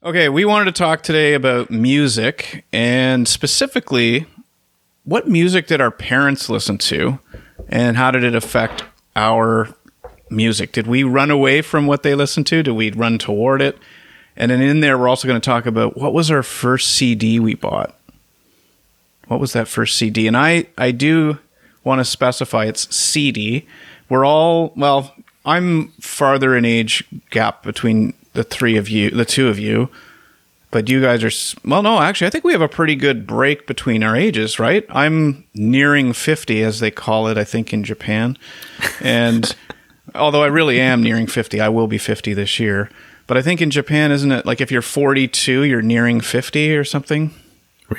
Okay, we wanted to talk today about music and specifically what music did our parents listen to and how did it affect our music? Did we run away from what they listened to? Did we run toward it? And then in there, we're also going to talk about what was our first CD we bought. What was that first CD? And I, I do want to specify it's CD. We're all, well, I'm farther in age gap between the three of you, the two of you. But you guys are, well, no, actually, I think we have a pretty good break between our ages, right? I'm nearing 50, as they call it, I think, in Japan. And although I really am nearing 50, I will be 50 this year. But I think in Japan, isn't it like if you're 42, you're nearing 50 or something?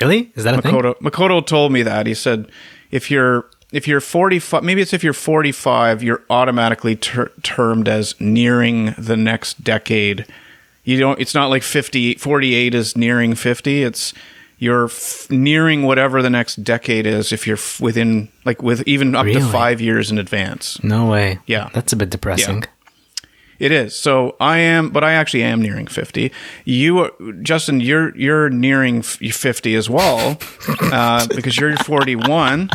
Really? Is that a Makoto, thing? Makoto told me that. He said if you're if you're 45, maybe it's if you're 45, you're automatically ter- termed as nearing the next decade. You don't. It's not like 50, 48 is nearing 50. It's you're f- nearing whatever the next decade is if you're f- within like with even up to five years in advance. No way. Yeah. That's a bit depressing. It is. So I am, but I actually am nearing 50. You, are- Justin, you're you're nearing f- 50 as well, uh, because you're 41,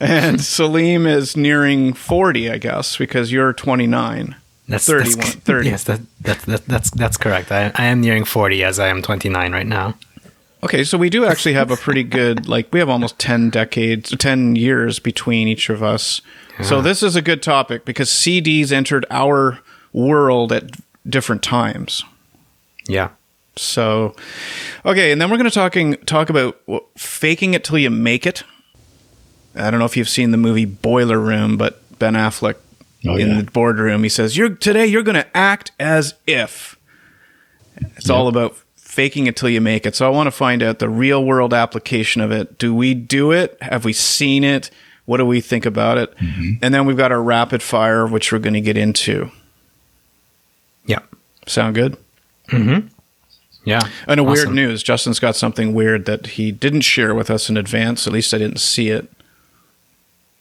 and Salim is nearing 40, I guess, because you're 29. That's 31, That's, 30. Yes, that, that, that, that's that's correct. I, I am nearing 40 as I am 29 right now. Okay, so we do actually have a pretty good, like, we have almost 10 decades, 10 years between each of us. So this is a good topic because CDs entered our world at different times. Yeah. So, okay, and then we're going to talking talk about faking it till you make it. I don't know if you've seen the movie Boiler Room, but Ben Affleck Oh, in yeah. the boardroom, he says, "You're today. You're going to act as if." It's all about faking it till you make it. So I want to find out the real world application of it. Do we do it? Have we seen it? What do we think about it? Mm-hmm. And then we've got our rapid fire, which we're going to get into. Yeah. Sound good? Mm-hmm. Yeah. And a weird news. Justin's got something weird that he didn't share with us in advance. At least I didn't see it.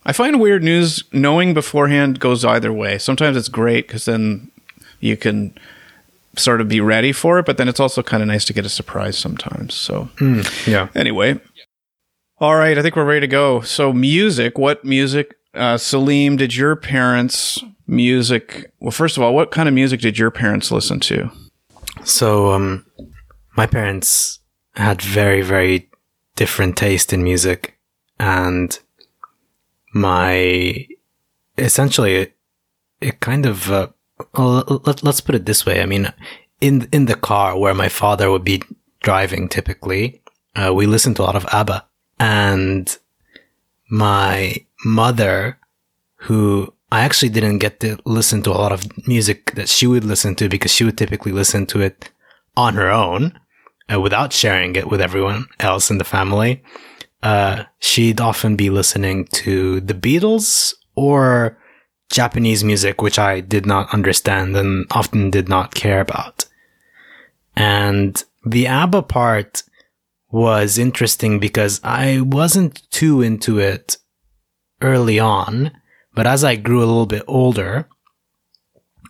I find weird news knowing beforehand goes either way. Sometimes it's great because then you can sort of be ready for it, but then it's also kind of nice to get a surprise sometimes. So, Yeah. anyway. All right, I think we're ready to go. So, music. What music? Uh, Salim, did your parents' music? Well, first of all, what kind of music did your parents listen to? So, um, my parents had very, very different taste in music, and my essentially it, it kind of uh, well, let, let's put it this way. I mean, in in the car where my father would be driving, typically, uh, we listened to a lot of ABBA, and my mother, who I actually didn't get to listen to a lot of music that she would listen to because she would typically listen to it on her own uh, without sharing it with everyone else in the family. Uh, she'd often be listening to the Beatles or Japanese music, which I did not understand and often did not care about. And the ABBA part was interesting because I wasn't too into it early on, but as I grew a little bit older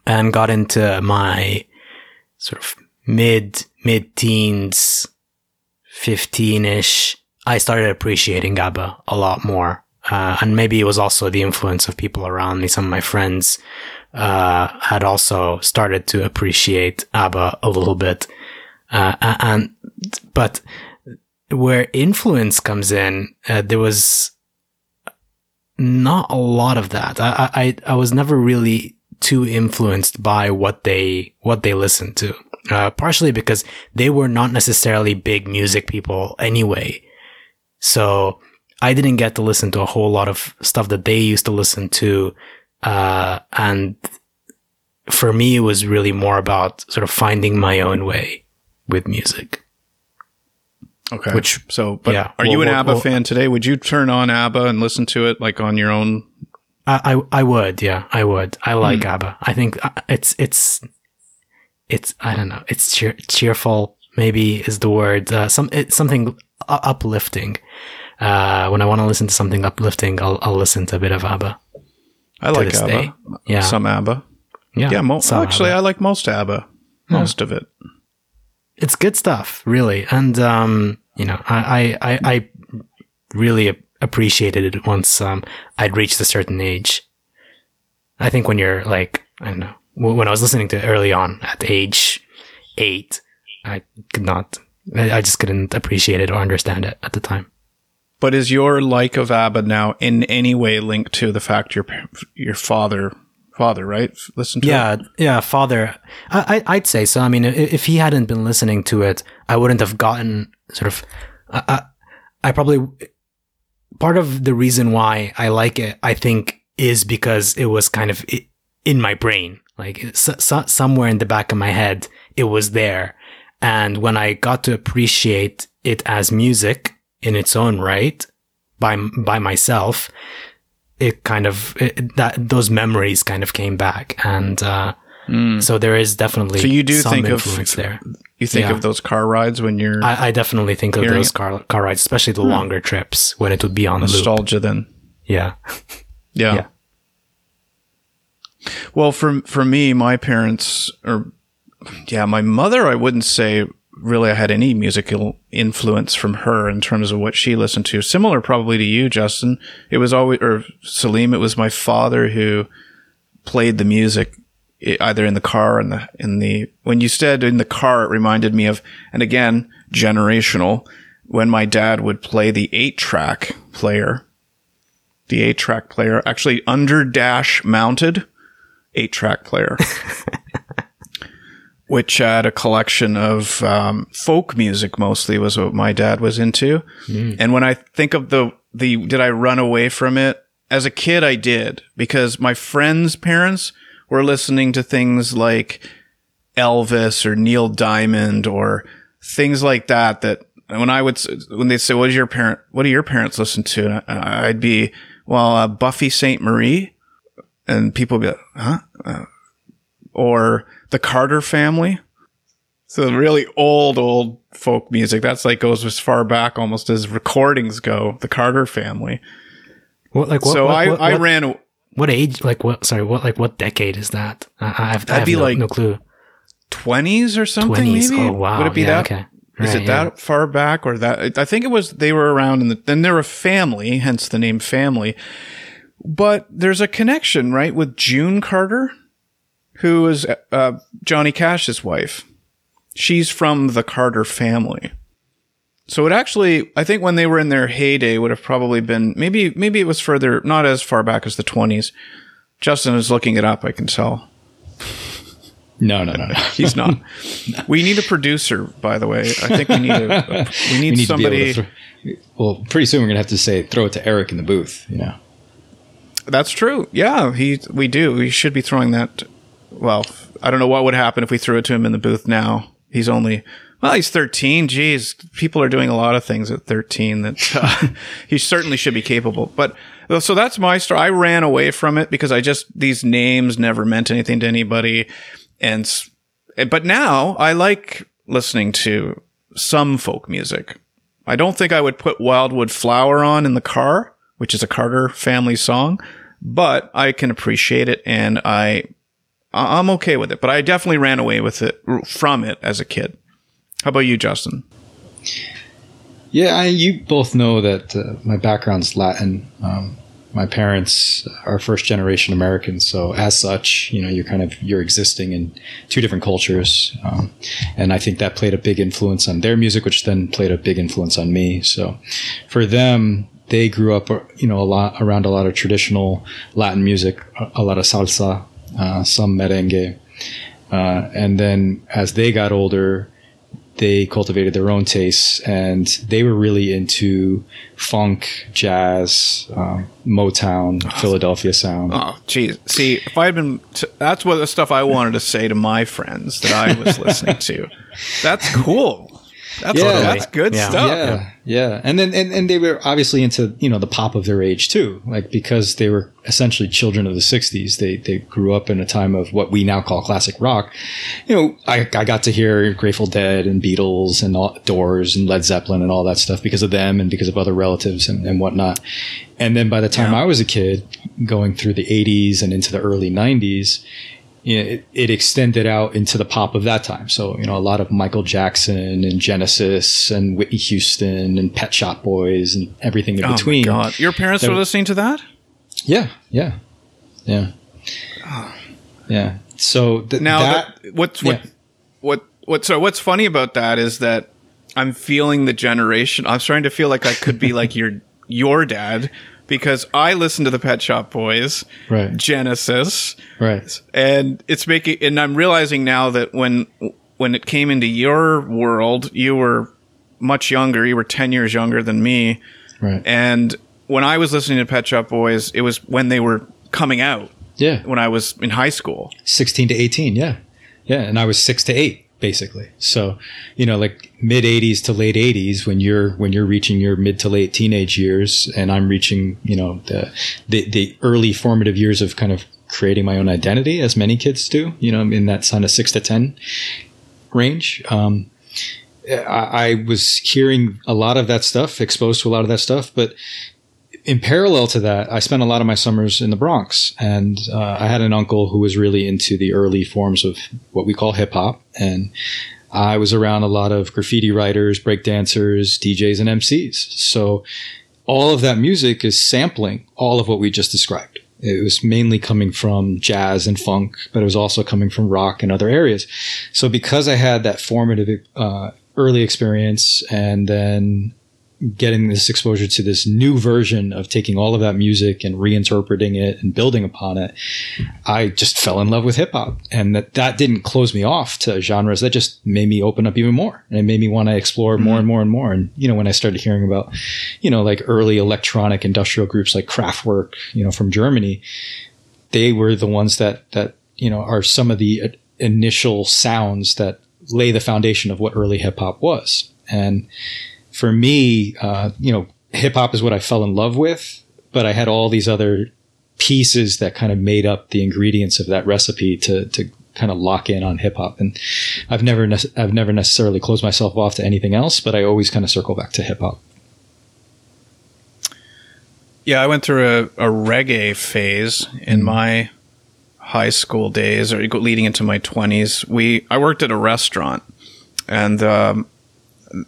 and got into my sort of mid mid teens, fifteen ish, I started appreciating ABBA a lot more. Uh, and maybe it was also the influence of people around me. Some of my friends uh, had also started to appreciate ABBA a little bit. Uh, and but where influence comes in, uh, there was not a lot of that. I, I, I was never really too influenced by what they, what they listened to. Uh, partially because they were not necessarily big music people anyway. So I didn't get to listen to a whole lot of stuff that they used to listen to. Uh, and for me, it was really more about sort of finding my own way with music. Okay. Which- so, but yeah, are you an well, ABBA well- fan today? Would you turn on ABBA and listen to it like on your own? I, I, I would, yeah, I would. I like ABBA. I think uh, it's, it's, it's, I don't know, it's cheer, cheerful, maybe is the word. Uh, some, it's something uplifting. Uh, when I want to listen to something uplifting, I'll, I'll listen to a bit of ABBA. I like ABBA. day. Yeah. Some ABBA. Yeah. Yeah. Mo- actually, ABBA. I like most ABBA. Most of it. it's good stuff, really. And um, you know, I I, I really appreciated it once um, I'd reached a certain age. I think when you're like I don't know when I was listening to early on at age eight, I could not. I just couldn't appreciate it or understand it at the time. But is your like of ABBA now in any way linked to the fact your your father father right listen to yeah it? yeah father I, I would say so I mean if he hadn't been listening to it I wouldn't have gotten sort of I, I, I probably part of the reason why I like it I think is because it was kind of in my brain like so, so, somewhere in the back of my head it was there and when I got to appreciate it as music in its own right by by myself it kind of it, that those memories kind of came back and uh, mm. so there is definitely so you do think of there you think yeah. of those car rides when you're I, I definitely think of those car car rides especially the hmm. longer trips when it would be on nostalgia loop. then yeah. yeah yeah well for for me my parents or yeah my mother I wouldn't say really I had any musical influence from her in terms of what she listened to. Similar probably to you, Justin. It was always, or Salim, it was my father who played the music either in the car and the, in the, when you said in the car, it reminded me of, and again, generational, when my dad would play the eight track player, the eight track player, actually under dash mounted eight track player. which had a collection of um, folk music mostly was what my dad was into. Mm. And when I think of the the did I run away from it as a kid? I did because my friends' parents were listening to things like Elvis or Neil Diamond or things like that. That when I would when they say, "What is your parent? What do your parents listen to?" I'd be, "Well, uh, Buffy Sainte-Marie," and people would be like, "Huh." Uh, or the Carter family. So really old, old folk music. That's like goes as far back almost as recordings go. The Carter family. What like what, so what, I what, I ran. What age? Like what? Sorry, what like what decade is that? I, I have, I have be no, like no clue. Twenties or something. 20s. Maybe. Oh wow. Would it be yeah, that? Okay. Is it yeah. that far back or that? I think it was. They were around in the. Then they're a family, hence the name family. But there's a connection, right, with June Carter who is uh, Johnny Cash's wife. She's from the Carter family. So it actually, I think when they were in their heyday, would have probably been maybe maybe it was further, not as far back as the twenties. Justin is looking it up. I can tell. No, no, no, no. He's not. no. We need a producer, by the way. I think we need a, a we need, we need somebody. Throw, well, pretty soon we're gonna have to say throw it to Eric in the booth. You know. That's true. Yeah, he we do. We should be throwing that well, I don't know what would happen if we threw it to him in the booth now. He's only, well, he's 13. Geez, people are doing a lot of things at 13 that uh, he certainly should be capable. But so that's my story. I ran away from it because I just, these names never meant anything to anybody. And, but now I like listening to some folk music. I don't think I would put Wildwood Flower on in the car, which is a Carter family song, but I can appreciate it and I I'm okay with it, but I definitely ran away with it from it as a kid. How about you, Justin? Yeah, I, you both know that uh, my background's Latin. Um, my parents are first generation Americans, so as such, you know, you're kind of you're existing in two different cultures, um, and I think that played a big influence on their music, which then played a big influence on me. So, for them, they grew up, you know, a lot around a lot of traditional Latin music, a lot of salsa, uh, some merengue. Uh, and then as they got older, they cultivated their own tastes and they were really into funk, jazz, um, Motown, oh. Philadelphia sound. Oh, geez. See, if I had been, t- that's what the stuff I wanted to say to my friends that I was listening to. That's cool. That's, yeah. that's good yeah. stuff. Yeah, yeah. And then and, and they were obviously into, you know, the pop of their age too. Like because they were essentially children of the 60s. They they grew up in a time of what we now call classic rock. You know, I, I got to hear Grateful Dead and Beatles and all, Doors and Led Zeppelin and all that stuff because of them and because of other relatives and, and whatnot. And then by the time yeah. I was a kid, going through the 80s and into the early 90s, you know, it, it, extended out into the pop of that time. So, you know, a lot of Michael Jackson and Genesis and Whitney Houston and Pet Shop Boys and everything in oh between. God. Your parents that, were listening to that? Yeah, yeah, yeah, ah. yeah. So th- now, that, the, what's what, yeah. what, what? So, what's funny about that is that I'm feeling the generation. I'm starting to feel like I could be like your your dad because I listen to the Pet Shop Boys, right. Genesis, right, and it's making. And I'm realizing now that when when it came into your world, you were much younger. You were ten years younger than me, right. And when I was listening to Pet Shop Boys, it was when they were coming out. Yeah, when I was in high school, sixteen to eighteen. Yeah, yeah, and I was six to eight basically. So, you know, like mid 80s to late 80s when you're when you're reaching your mid to late teenage years and I'm reaching, you know, the the, the early formative years of kind of creating my own identity as many kids do, you know, in that kind of 6 to 10 range. Um, I was hearing a lot of that stuff, exposed to a lot of that stuff, but in parallel to that, I spent a lot of my summers in the Bronx, and uh, I had an uncle who was really into the early forms of what we call hip hop, and I was around a lot of graffiti writers, breakdancers, DJs, and MCs. So all of that music is sampling all of what we just described. It was mainly coming from jazz and funk, but it was also coming from rock and other areas. So because I had that formative uh, early experience and then getting this exposure to this new version of taking all of that music and reinterpreting it and building upon it, I just fell in love with hip hop. And that, that didn't close me off to genres. That just made me open up even more. And it made me want to explore more and mm-hmm. more and more. And, you know, when I started hearing about, you know, like early electronic industrial groups like Kraftwerk, you know, from Germany, they were the ones that, that, you know, are some of the initial sounds that lay the foundation of what early hip hop was. And, for me, uh, you know, hip hop is what I fell in love with, but I had all these other pieces that kind of made up the ingredients of that recipe to, to kind of lock in on hip hop. And I've never, ne- I've never necessarily closed myself off to anything else, but I always kind of circle back to hip hop. Yeah, I went through a, a reggae phase in mm. my high school days, or leading into my twenties. We I worked at a restaurant, and um,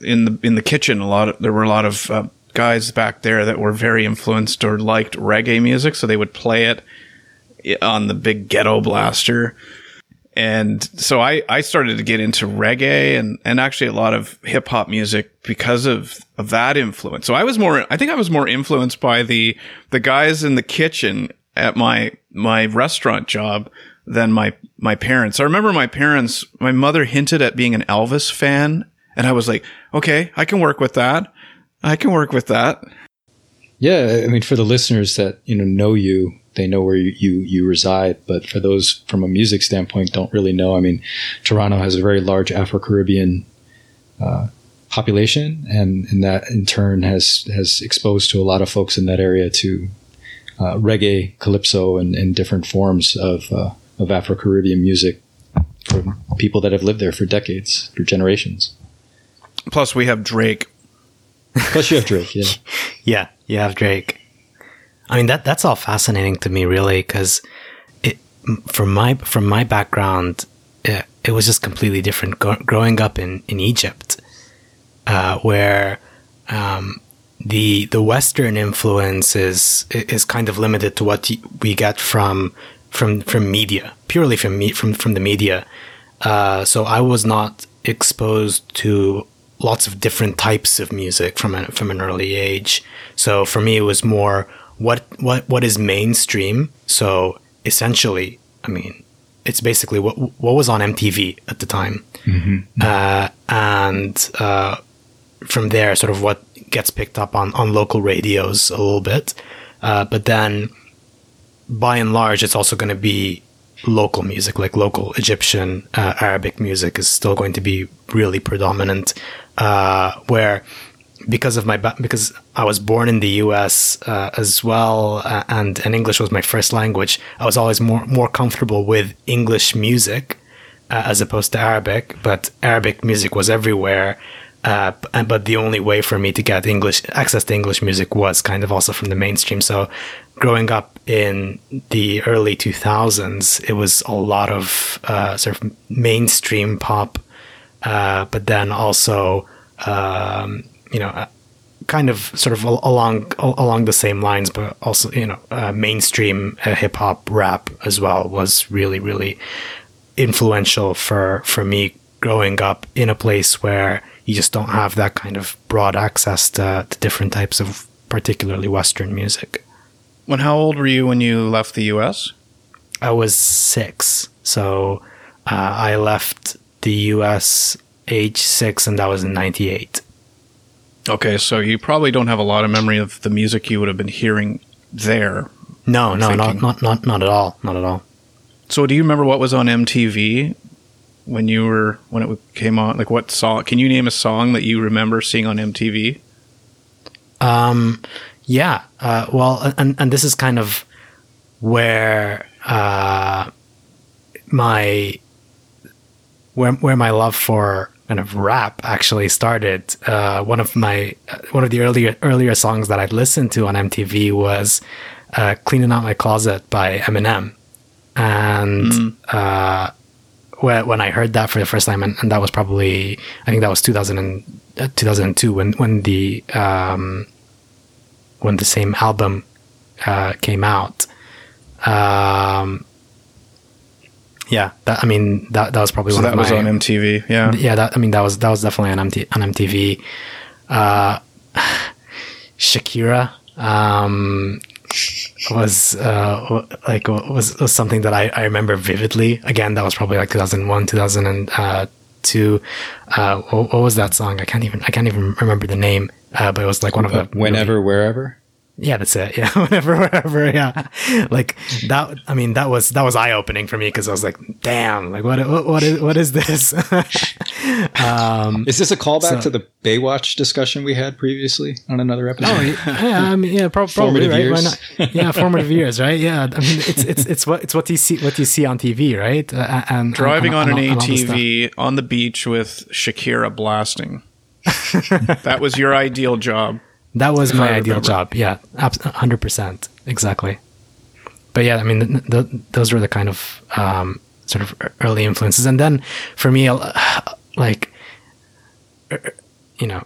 in the in the kitchen, a lot of, there were a lot of uh, guys back there that were very influenced or liked reggae music, so they would play it on the big ghetto blaster. And so I, I started to get into reggae and, and actually a lot of hip hop music because of, of that influence. So I was more, I think I was more influenced by the, the guys in the kitchen at my, my restaurant job than my, my parents. I remember my parents, my mother hinted at being an Elvis fan and I was like, okay, I can work with that. I can work with that. Yeah, I mean, for the listeners that you know know you, they know where you, you, you reside. But for those from a music standpoint, don't really know. I mean, Toronto has a very large Afro Caribbean uh, population, and, and that in turn has has exposed to a lot of folks in that area to uh, reggae, calypso, and, and different forms of uh, of Afro Caribbean music from people that have lived there for decades, for generations. Plus, we have Drake. Plus, you have Drake. Yeah, yeah, you have Drake. I mean that that's all fascinating to me, really, because it from my from my background, it, it was just completely different. Go, growing up in in Egypt, uh, where um, the the Western influence is is kind of limited to what we get from from from media, purely from me from from the media. Uh, so I was not exposed to lots of different types of music from a, from an early age. So for me, it was more what what what is mainstream. So essentially, I mean, it's basically what what was on MTV at the time, mm-hmm. uh, and uh, from there, sort of what gets picked up on on local radios a little bit. Uh, but then, by and large, it's also going to be local music, like local Egyptian uh, Arabic music, is still going to be really predominant uh, where because of my because I was born in the U.S. Uh, as well, uh, and and English was my first language. I was always more more comfortable with English music uh, as opposed to Arabic. But Arabic music was everywhere, Uh, but the only way for me to get English access to English music was kind of also from the mainstream. So, growing up in the early 2000s, it was a lot of uh, sort of mainstream pop, uh, but then also, um, you know, uh, kind of sort of along along the same lines, but also you know, uh, mainstream uh, hip hop rap as well was really really influential for for me growing up in a place where you just don't have that kind of broad access to, to different types of particularly Western music. When how old were you when you left the U.S.? I was six, so uh, I left the U.S. age six, and that was in '98. Okay, so you probably don't have a lot of memory of the music you would have been hearing there. No, no, not, not not not at all, not at all. So do you remember what was on MTV when you were when it came on? Like what song? Can you name a song that you remember seeing on MTV? Um, yeah. Uh, well, and and this is kind of where uh, my where where my love for kind of rap actually started. Uh, one of my one of the earlier earlier songs that I'd listened to on MTV was uh, "Cleaning Out My Closet" by Eminem, and uh, when when I heard that for the first time, and, and that was probably I think that was 2000 and, uh, 2002 when when the um, when the same album uh, came out. Um, yeah, that, I mean that that was probably So one that of was my, on MTV. Yeah. yeah, that I mean that was that was definitely on, MT, on MTV. Uh, Shakira um, was uh, like was, was something that I, I remember vividly. Again, that was probably like 2001, 2002. Uh, what, what was that song? I can't even I can't even remember the name. Uh, but it was like one of the Whenever, wherever. Yeah, that's it. Yeah, whenever, wherever. Yeah, like that. I mean, that was that was eye opening for me because I was like, "Damn! Like, what? What, what is? What is this?" um, Is this a callback So- to the Baywatch discussion we had previously on another episode? oh, yeah, I mean, yeah, prob- probably Formative right. Why years. not? Yeah, formative years, right? Yeah, I mean, it's it's it's what it's what you see what you see on TV, right? Uh, and Driving and- on an and all- and all. ATV on the beach with Shakira blasting. that was your ideal job. That was my ideal job. Yeah, hundred percent, exactly. But yeah, I mean, th- th- those were the kind of um, sort of early influences, and then for me, like, er, you know,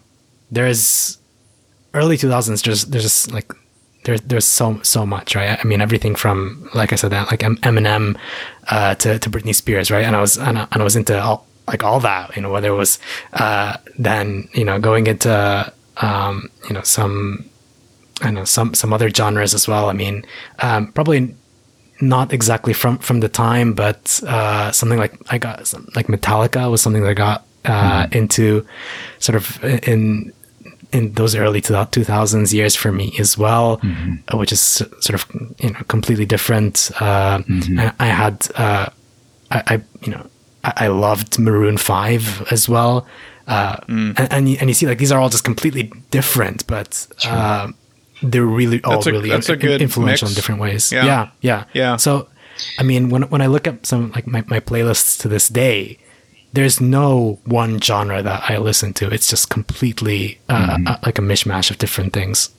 there's early two thousands. There's there's just like there's there's so so much, right? I mean, everything from like I said, that like Eminem uh, to to Britney Spears, right? And I was and I, and I was into all like all that, you know, whether it was uh, then you know going into um, you know some I don't know some some other genres as well. I mean, um, probably not exactly from from the time, but uh, something like I got some, like Metallica was something that I got uh, into sort of in in those early two thousands years for me as well, uh, which is sort of you know completely different. Uh, I, I had uh, I, I you know I, I loved Maroon Five as well. Uh, and, and you, and you see like these are all just completely different, but uh, they're really all a- really that's a influential mix. in different ways. Yeah. yeah, yeah, Yeah. So, I mean, when when I look at some like my, my playlists to this day, there's no one genre that I listen to. It's just completely uh, uh, like a mishmash of different things.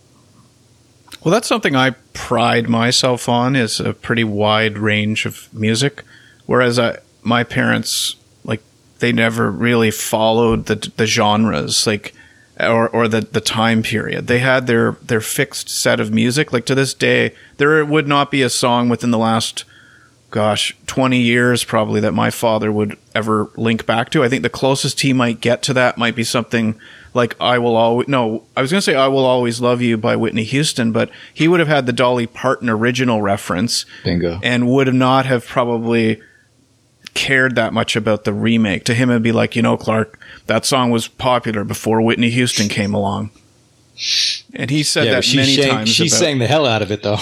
Well, that's something I pride myself on is a pretty wide range of music. Whereas I, my parents, they never really followed the the genres, like, or or the the time period. They had their their fixed set of music. Like to this day, there would not be a song within the last, gosh, twenty years probably that my father would ever link back to. I think the closest he might get to that might be something like I will always no, I was going to say I will always love you by Whitney Houston, but he would have had the Dolly Parton original reference Bingo. and would not have probably cared that much about the remake. To him it'd be like, you know, Clark, that song was popular before Whitney Houston came along. And he said yeah, that but she many sang, times. she about- sang the hell out of it, though.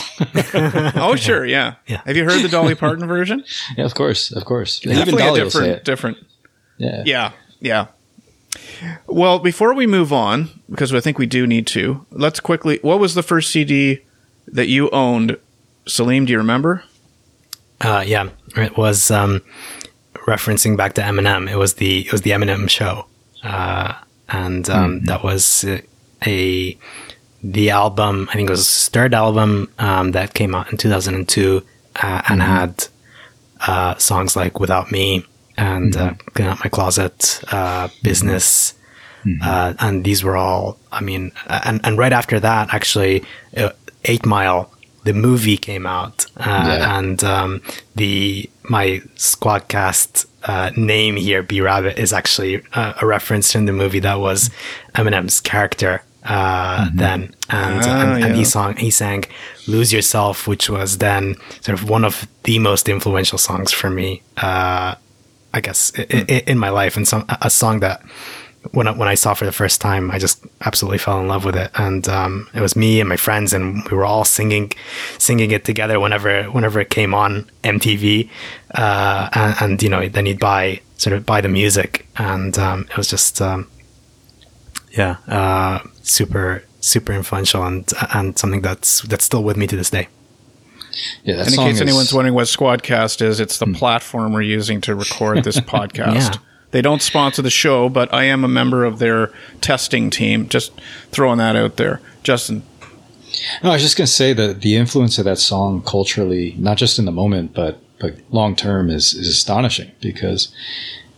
Oh, sure, yeah. Yeah. Have you heard the Dolly Parton version? yeah, of course, of course. Definitely Even Dolly a will say different, it. different. Yeah. Yeah, yeah. Well, before we move on, because I think we do need to, let's quickly. What was the first CD that you owned, Salim? Do you remember? Uh, yeah, it was um, referencing back to Eminem. It was the it was the Eminem show, uh, and um, that was a the album. I think it was his third album um, that came out in 2002 uh, and had uh, songs like "Without Me" and uh, "Clean Out My Closet," uh, "Business." Uh, and these were all, I mean, and, and right after that, actually, uh, Eight Mile, the movie came out, uh, Yeah. and um, the my squadcast uh, name here, B Rabbit, is actually uh, a reference in the movie that was Eminem's character uh, then, and, Ah, and, and he yeah. song he sang "Lose Yourself," which was then sort of one of the most influential songs for me. Uh, I guess i i in my life, and some a song that when I, when I saw for the first time, I just absolutely fell in love with it. And um, it was me and my friends, and we were all singing singing it together whenever whenever it came on MTV. Uh, and, and you know, then you'd buy sort of buy the music, and um, it was just um, yeah, uh, super super influential and and something that's that's still with me to this day. Yeah, that And in case is- anyone's wondering what Squadcast is, it's the platform we're using to record this podcast. Yeah. They don't sponsor the show, but I am a member of their testing team. Just throwing that out there. Justin, No, I was just gonna say that the influence of that song culturally, not just in the moment, but but long term, is is astonishing. Because,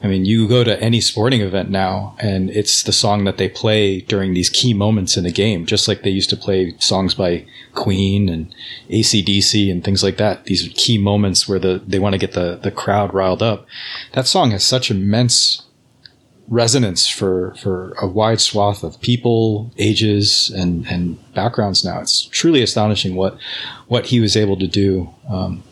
I mean, you go to any sporting event now, and it's the song that they play during these key moments in the game, just like they used to play songs by Queen and AC/DC and things like that. These key moments where the they want to get the the crowd riled up. That song has such immense resonance for for a wide swath of people, ages, and and backgrounds. Now it's truly astonishing what what he was able to do um,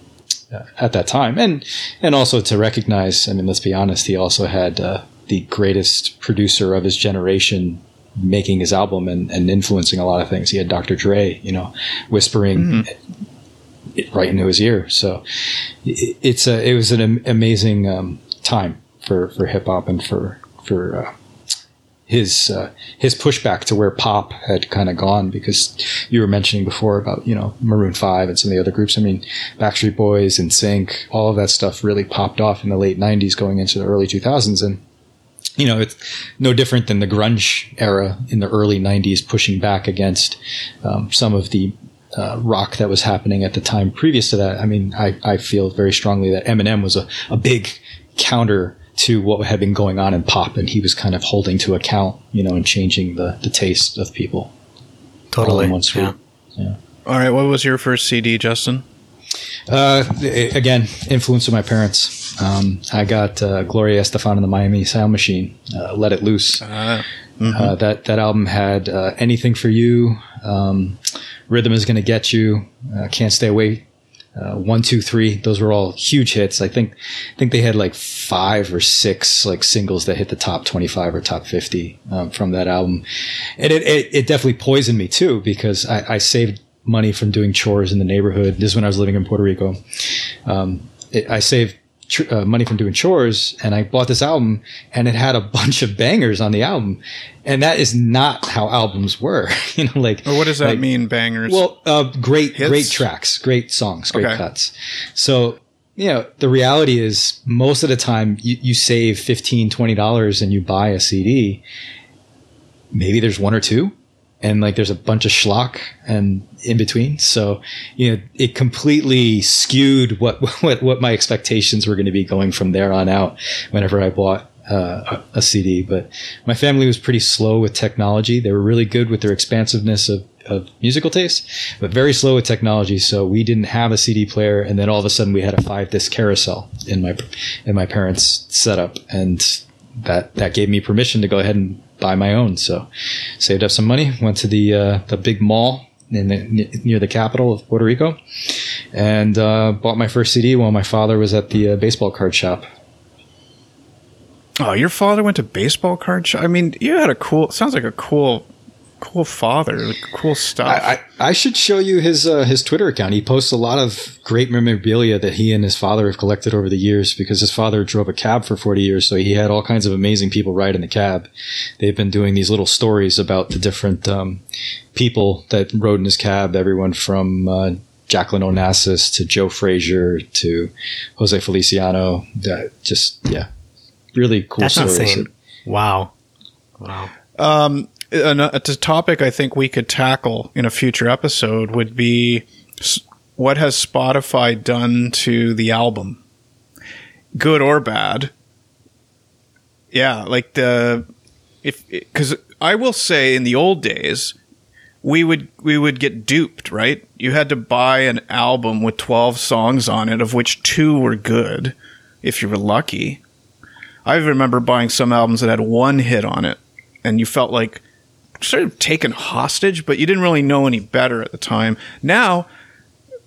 at that time, and and also to recognize. I mean, let's be honest. He also had uh, the greatest producer of his generation making his album and, and influencing a lot of things. He had Dr. Dre, you know, whispering it right into his ear. So it, it's a it was an am- amazing um, time for for hip hop and for for uh, his uh, his pushback to where pop had kind of gone because you were mentioning before about you know Maroon Five and some of the other groups. I mean, Backstreet Boys NSYNC, all of that stuff really popped off in the late '90s, going into the early 2000s, and you know, it's no different than the grunge era in the early 90s, pushing back against um, some of the uh, rock that was happening at the time previous to that. I mean, I, I feel very strongly that Eminem was a, a big counter to what had been going on in pop, and he was kind of holding to account, you know, and changing the, the taste of people. Totally. in one. Yeah. all right, what was your first CD, Justin? Uh, a- again, influence of my parents. Um, I got uh, Gloria Estefan and the Miami Sound Machine, uh, Let It Loose. Uh, Uh, that that album had uh, anything for you, um, rhythm is gonna get you, uh, can't stay away, uh, one two three. Those were all huge hits. I think I think they had like five or six like singles that hit the top twenty five or top fifty um, from that album, and it, it it definitely poisoned me too because I, I saved money from doing chores in the neighborhood. This is when I was living in Puerto Rico. Um, it, I saved tr- uh, money from doing chores and I bought this album and it had a bunch of bangers on the album. And that is not how albums were, you know, like, or what does that like- mean, bangers? well, uh, great, Hits? great tracks, great songs, great Okay. cuts. So, you know, the reality is most of the time you, you save $15, $20 and you buy a CD. Maybe there's one or two and like there's a bunch of schlock and in between. So, you know, it completely skewed what, what, what my expectations were going to be going from there on out whenever I bought uh, a CD. But my family was pretty slow with technology. They were really good with their expansiveness of, of musical taste, but very slow with technology. So we didn't have a CD player. And then all of a sudden we had a five disc carousel in my, in my parents' setup. And that, that gave me permission to go ahead and buy my own. So saved up some money, went to the, uh, the big mall in the, near the capital of Puerto Rico and, uh, bought my first CD while my father was at the uh, baseball card shop. oh, your father went to baseball card shop. I mean, you had a cool. Sounds like a cool, cool father. Like, cool stuff. I, I, I should show you his uh, his Twitter account. He posts a lot of great memorabilia that he and his father have collected over the years because his father drove a cab for 40 years. So he had all kinds of amazing people ride in the cab. They've been doing these little stories about the different um, people that rode in his cab, everyone from uh, Jacqueline Onassis to Joe Frazier to Jose Feliciano. That just, yeah, really cool That's stories. insane. Wow. Wow. Um, a, a uh, topic I think we could tackle in a future episode would be what has Spotify done to the album, good or bad. Yeah, like the if because I will say in the old days we would we would get duped, right? You had to buy an album with 12 songs on it of which two were good if you were lucky. I remember buying some albums that had one hit on it and you felt like sort of taken hostage, but you didn't really know any better at the time. Now,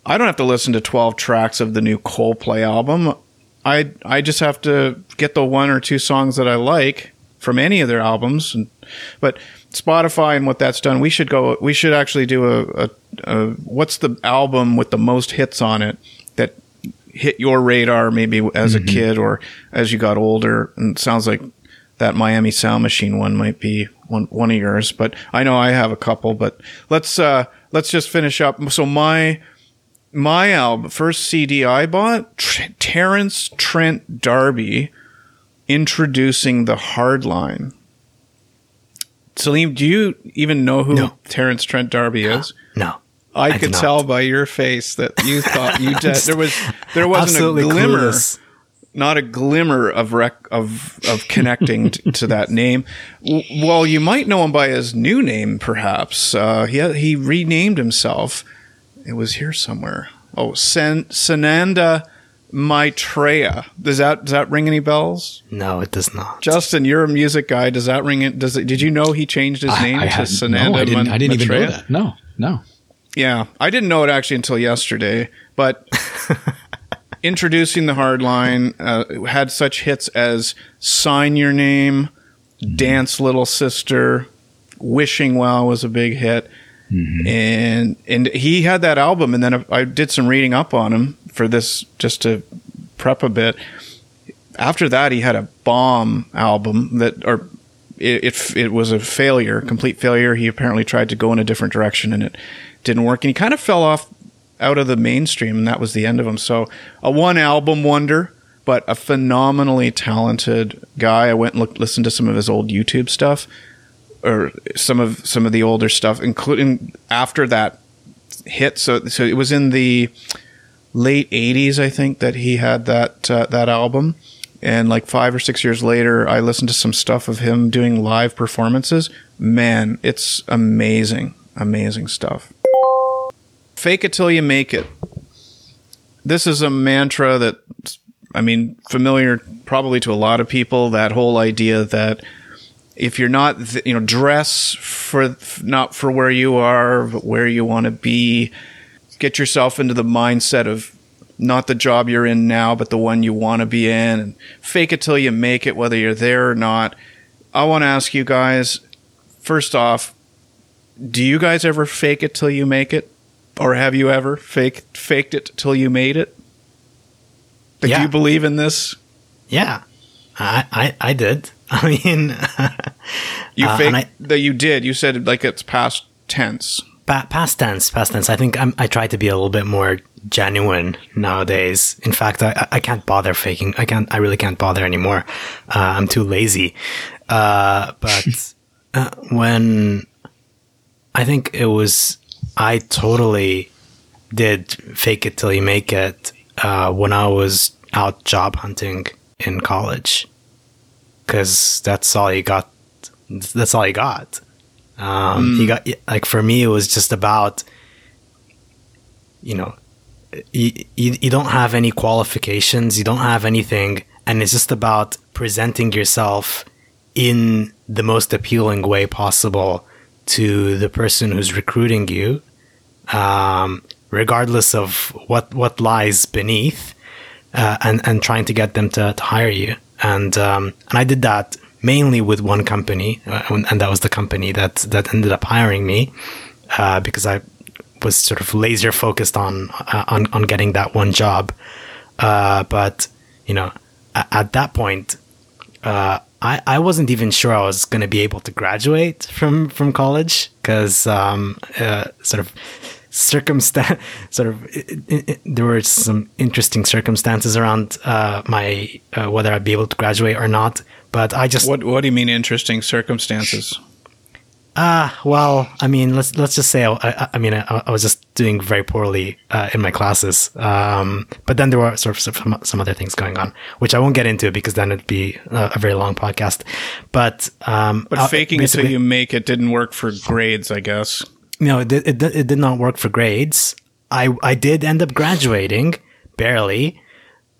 I don't have to listen to 12 tracks of the new Coldplay album. I I just have to get the one or two songs that I like from any of their albums and but Spotify and what that's done, we should go. We should actually do a, a, a, what's the album with the most hits on it that hit your radar maybe as mm-hmm. a kid or as you got older. And it sounds like that Miami Sound Machine one might be one one of yours, but I know I have a couple. But let's uh, let's just finish up. So my my album first CD I bought Terence Trent D'Arby introducing the Hardline Salim, do you even know who no. Terence Trent D'Arby is? No. I, I could tell by your face that you thought you did. there was there wasn't a glimmer, clueless. Not a glimmer of rec- of of connecting t- to that name. W- well, you might know him by his new name, perhaps. Uh, he he renamed himself. It was here somewhere. Oh, Sen- Sananda Maitreya. Does that does that ring any bells? No, it does not. Justin, you're a music guy. Does that ring it? Does it? Did you know he changed his name I, I to Sananda? No, I didn't, I didn't even know that. No, no. Yeah, I didn't know it actually until yesterday. But introducing the hardline uh, had such hits as "Sign Your Name," mm-hmm. "Dance Little Sister," "Wishing Well" was a big hit. Mm-hmm. And and he had that album, and then I did some reading up on him for this just to prep a bit. After that, he had a bomb album that, or it, it, it was a failure, complete failure. He apparently tried to go in a different direction, and it didn't work. And he kind of fell off out of the mainstream, and that was the end of him. So a one album wonder, but a phenomenally talented guy. I went and looked, listened to some of his old YouTube stuff or some of some of the older stuff, including after that hit. So so it was in the late '80s, I think, that he had that uh, that album. And like five or six years later, I listened to some stuff of him doing live performances. Man, it's amazing, amazing stuff. Fake it till you make it. This is a mantra that, I mean, familiar probably to a lot of people. That whole idea that if you're not, you know, dress for not for where you are, but where you want to be. Get yourself into the mindset of not the job you're in now, but the one you want to be in, and fake it till you make it, whether you're there or not. I want to ask you guys first off, do you guys ever fake it till you make it? Or have you ever faked faked it till you made it? yeah. Do you believe in this? Yeah. I, I, I did. I mean, you uh, faked that you did. You said like it's past tense. Pa- past tense, past tense. I think I'm, i try to be a little bit more genuine nowadays. In fact, I, I can't bother faking. I can't. I really can't bother anymore. Uh, I'm too lazy. Uh, but uh, when I think it was, I totally did fake it till you make it uh, when I was out job hunting in college because that's all you got. That's all you got. Um, mm. You got like for me, it was just about you know you, you, you don't have any qualifications, you don't have anything, and it's just about presenting yourself in the most appealing way possible to the person who's recruiting you, um, regardless of what what lies beneath, uh, and and trying to get them to, to hire you and um, and I did that mainly with one company, uh, and that was the company that that ended up hiring me uh, because I was sort of laser focused on uh, on on getting that one job. Uh, but you know, at, at that point, uh, I I wasn't even sure I was going to be able to graduate from from college because um, uh, sort of circumstance sort of it, it, there were some interesting circumstances around uh, my uh, whether I'd be able to graduate or not. But I just what what do you mean interesting circumstances? Ah, well, I mean, let's let's just say I, I, I mean I, I was just doing very poorly uh, in my classes, um, but then there were sort of some, some other things going on, which I won't get into because then it'd be a, a very long podcast. But um, But uh, faking it till you make it didn't work for grades, I guess. no, it did, it, it did not work for grades. I I did end up graduating barely,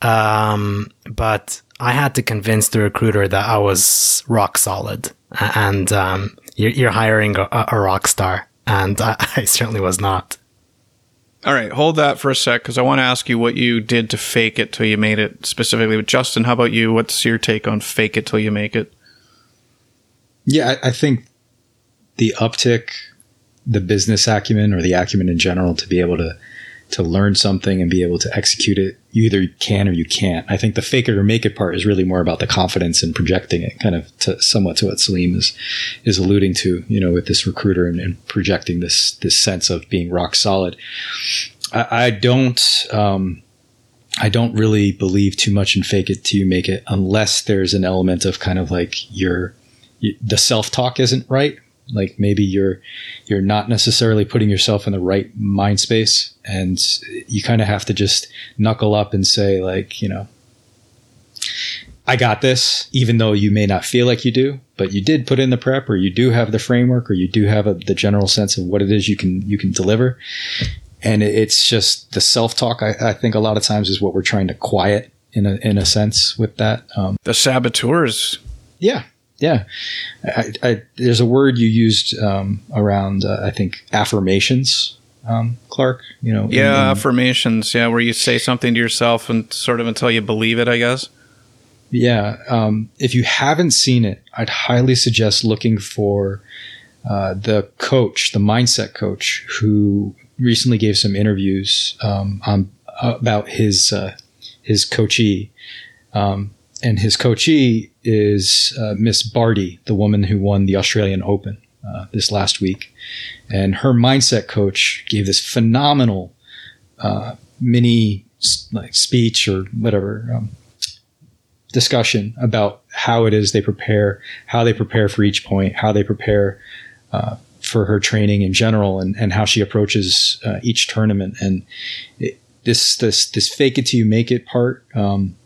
um, but I had to convince the recruiter that I was rock solid, and um, you're, you're hiring a, a rock star, and I, I certainly was not. All right, hold that for a sec because I want to ask you what you did to fake it till you made it specifically. But Justin, how about you? What's your take on fake it till you make it? Yeah, I, I think the uptick, the business acumen or the acumen in general to be able to to learn something and be able to execute it, you either can or you can't. I think the fake it or make it part is really more about the confidence and projecting it, kind of to somewhat to what Salim is is alluding to, you know, with this recruiter and, and projecting this this sense of being rock solid. I, I don't um, I don't really believe too much in fake it till you make it unless there's an element of kind of like your the self talk isn't right. Like maybe you're you're not necessarily putting yourself in the right mind space, and you kind of have to just knuckle up and say like you know. I got this, even though you may not feel like you do, but you did put in the prep, or you do have the framework, or you do have a, the general sense of what it is you can you can deliver. And it's just the self talk. I, I think a lot of times is what we're trying to quiet in a in a sense with that. Um, The saboteurs. yeah, yeah. I, I, there's a word you used um, around, uh, I think, affirmations, um, Clark. You know, in- Yeah, in- affirmations. Yeah, where you say something to yourself and sort of until you believe it, I guess. yeah. Um, if you haven't seen it, I'd highly suggest looking for uh, the coach, the mindset coach, who recently gave some interviews um, on about his uh, his coachee. Um, and his coachee is uh, Miss Barty, the woman who won the Australian Open uh, this last week. And her mindset coach gave this phenomenal uh, mini like speech or whatever um, discussion about how it is they prepare, how they prepare for each point, how they prepare uh, for her training in general, and, and how she approaches uh, each tournament. And it, this this this fake it till you make it part. Um,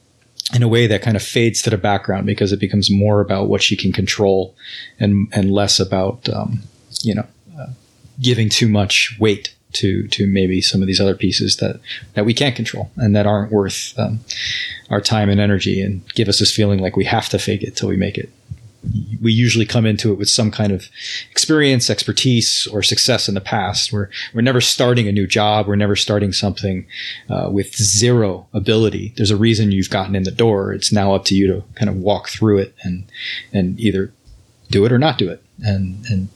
in a way that kind of fades to the background because it becomes more about what she can control and and less about um, you know uh, giving too much weight to to maybe some of these other pieces that that we can't control and that aren't worth um, our time and energy and give us this feeling like we have to fake it till we make it. We usually come into it with some kind of experience, expertise, or success in the past. We're we're never starting a new job. We're never starting something uh, with zero ability. There's a reason you've gotten in the door. It's now up to you to kind of walk through it and and either do it or not do it. And and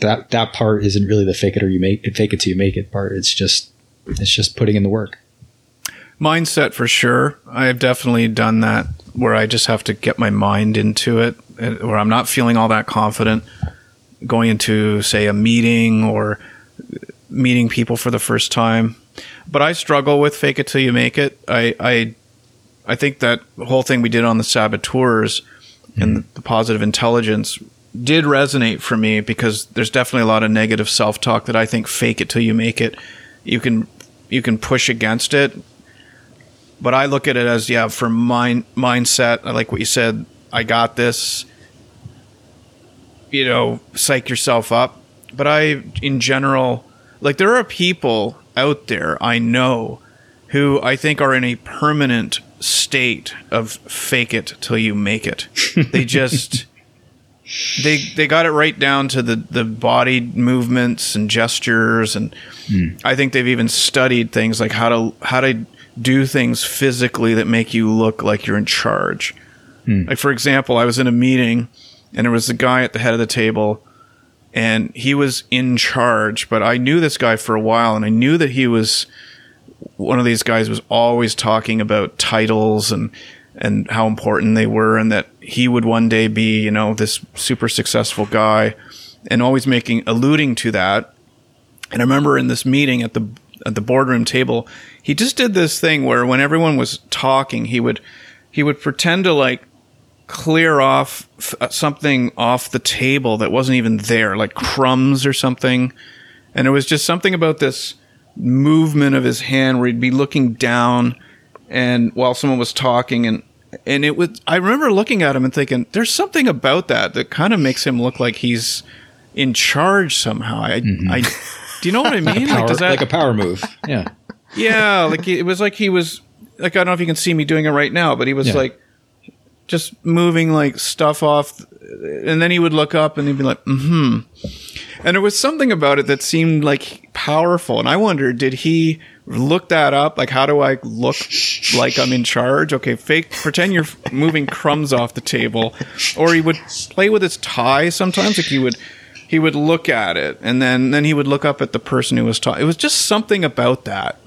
that that part isn't really the fake it or you make it fake it till you make it part. It's just it's just putting in the work. Mindset for sure. I've definitely done that where I just have to get my mind into it, where I'm not feeling all that confident going into, say, a meeting or meeting people for the first time. But I struggle with fake it till you make it. I, I, I think that whole thing we did on the saboteurs and hmm. the positive intelligence did resonate for me because there's definitely a lot of negative self-talk that I think fake it till you make it. You can you can push against it, but I look at it as yeah, for mind mindset. I like what you said. I got this. You know, psych yourself up. But I, in general, like there are people out there I know who I think are in a permanent state of fake it till you make it. They just they they got it right down to the the body movements and gestures and hmm. I think they've even studied things like how to how to do things physically that make you look like you're in charge. Hmm. Like for example, I was in a meeting and there was a guy at the head of the table and he was in charge, but I knew this guy for a while and I knew that he was one of these guys was always talking about titles and and how important they were and that he would one day be, you know, this super successful guy and always making alluding to that. And I remember in this meeting at the at the boardroom table, he just did this thing where when everyone was talking, he would he would pretend to like clear off f- uh, something off the table that wasn't even there, like crumbs or something. And it was just something about this movement of his hand where he'd be looking down and while someone was talking and and it was I remember looking at him and thinking there's something about that that kind of makes him look like he's in charge somehow. I I do you know what I mean? Power, like does that like a power move. Yeah. Yeah, like it was like he was like I don't know if you can see me doing it right now, but he was Yeah. like just moving like stuff off, and then he would look up and he'd be like, "Hmm." And there was something about it that seemed like powerful, and I wondered, did he look that up? Like, how do I look like I'm in charge? Okay, fake, pretend you're moving crumbs off the table, or he would play with his tie sometimes. Like he would. He would look at it, and then then he would look up at the person who was talking. It was just something about that.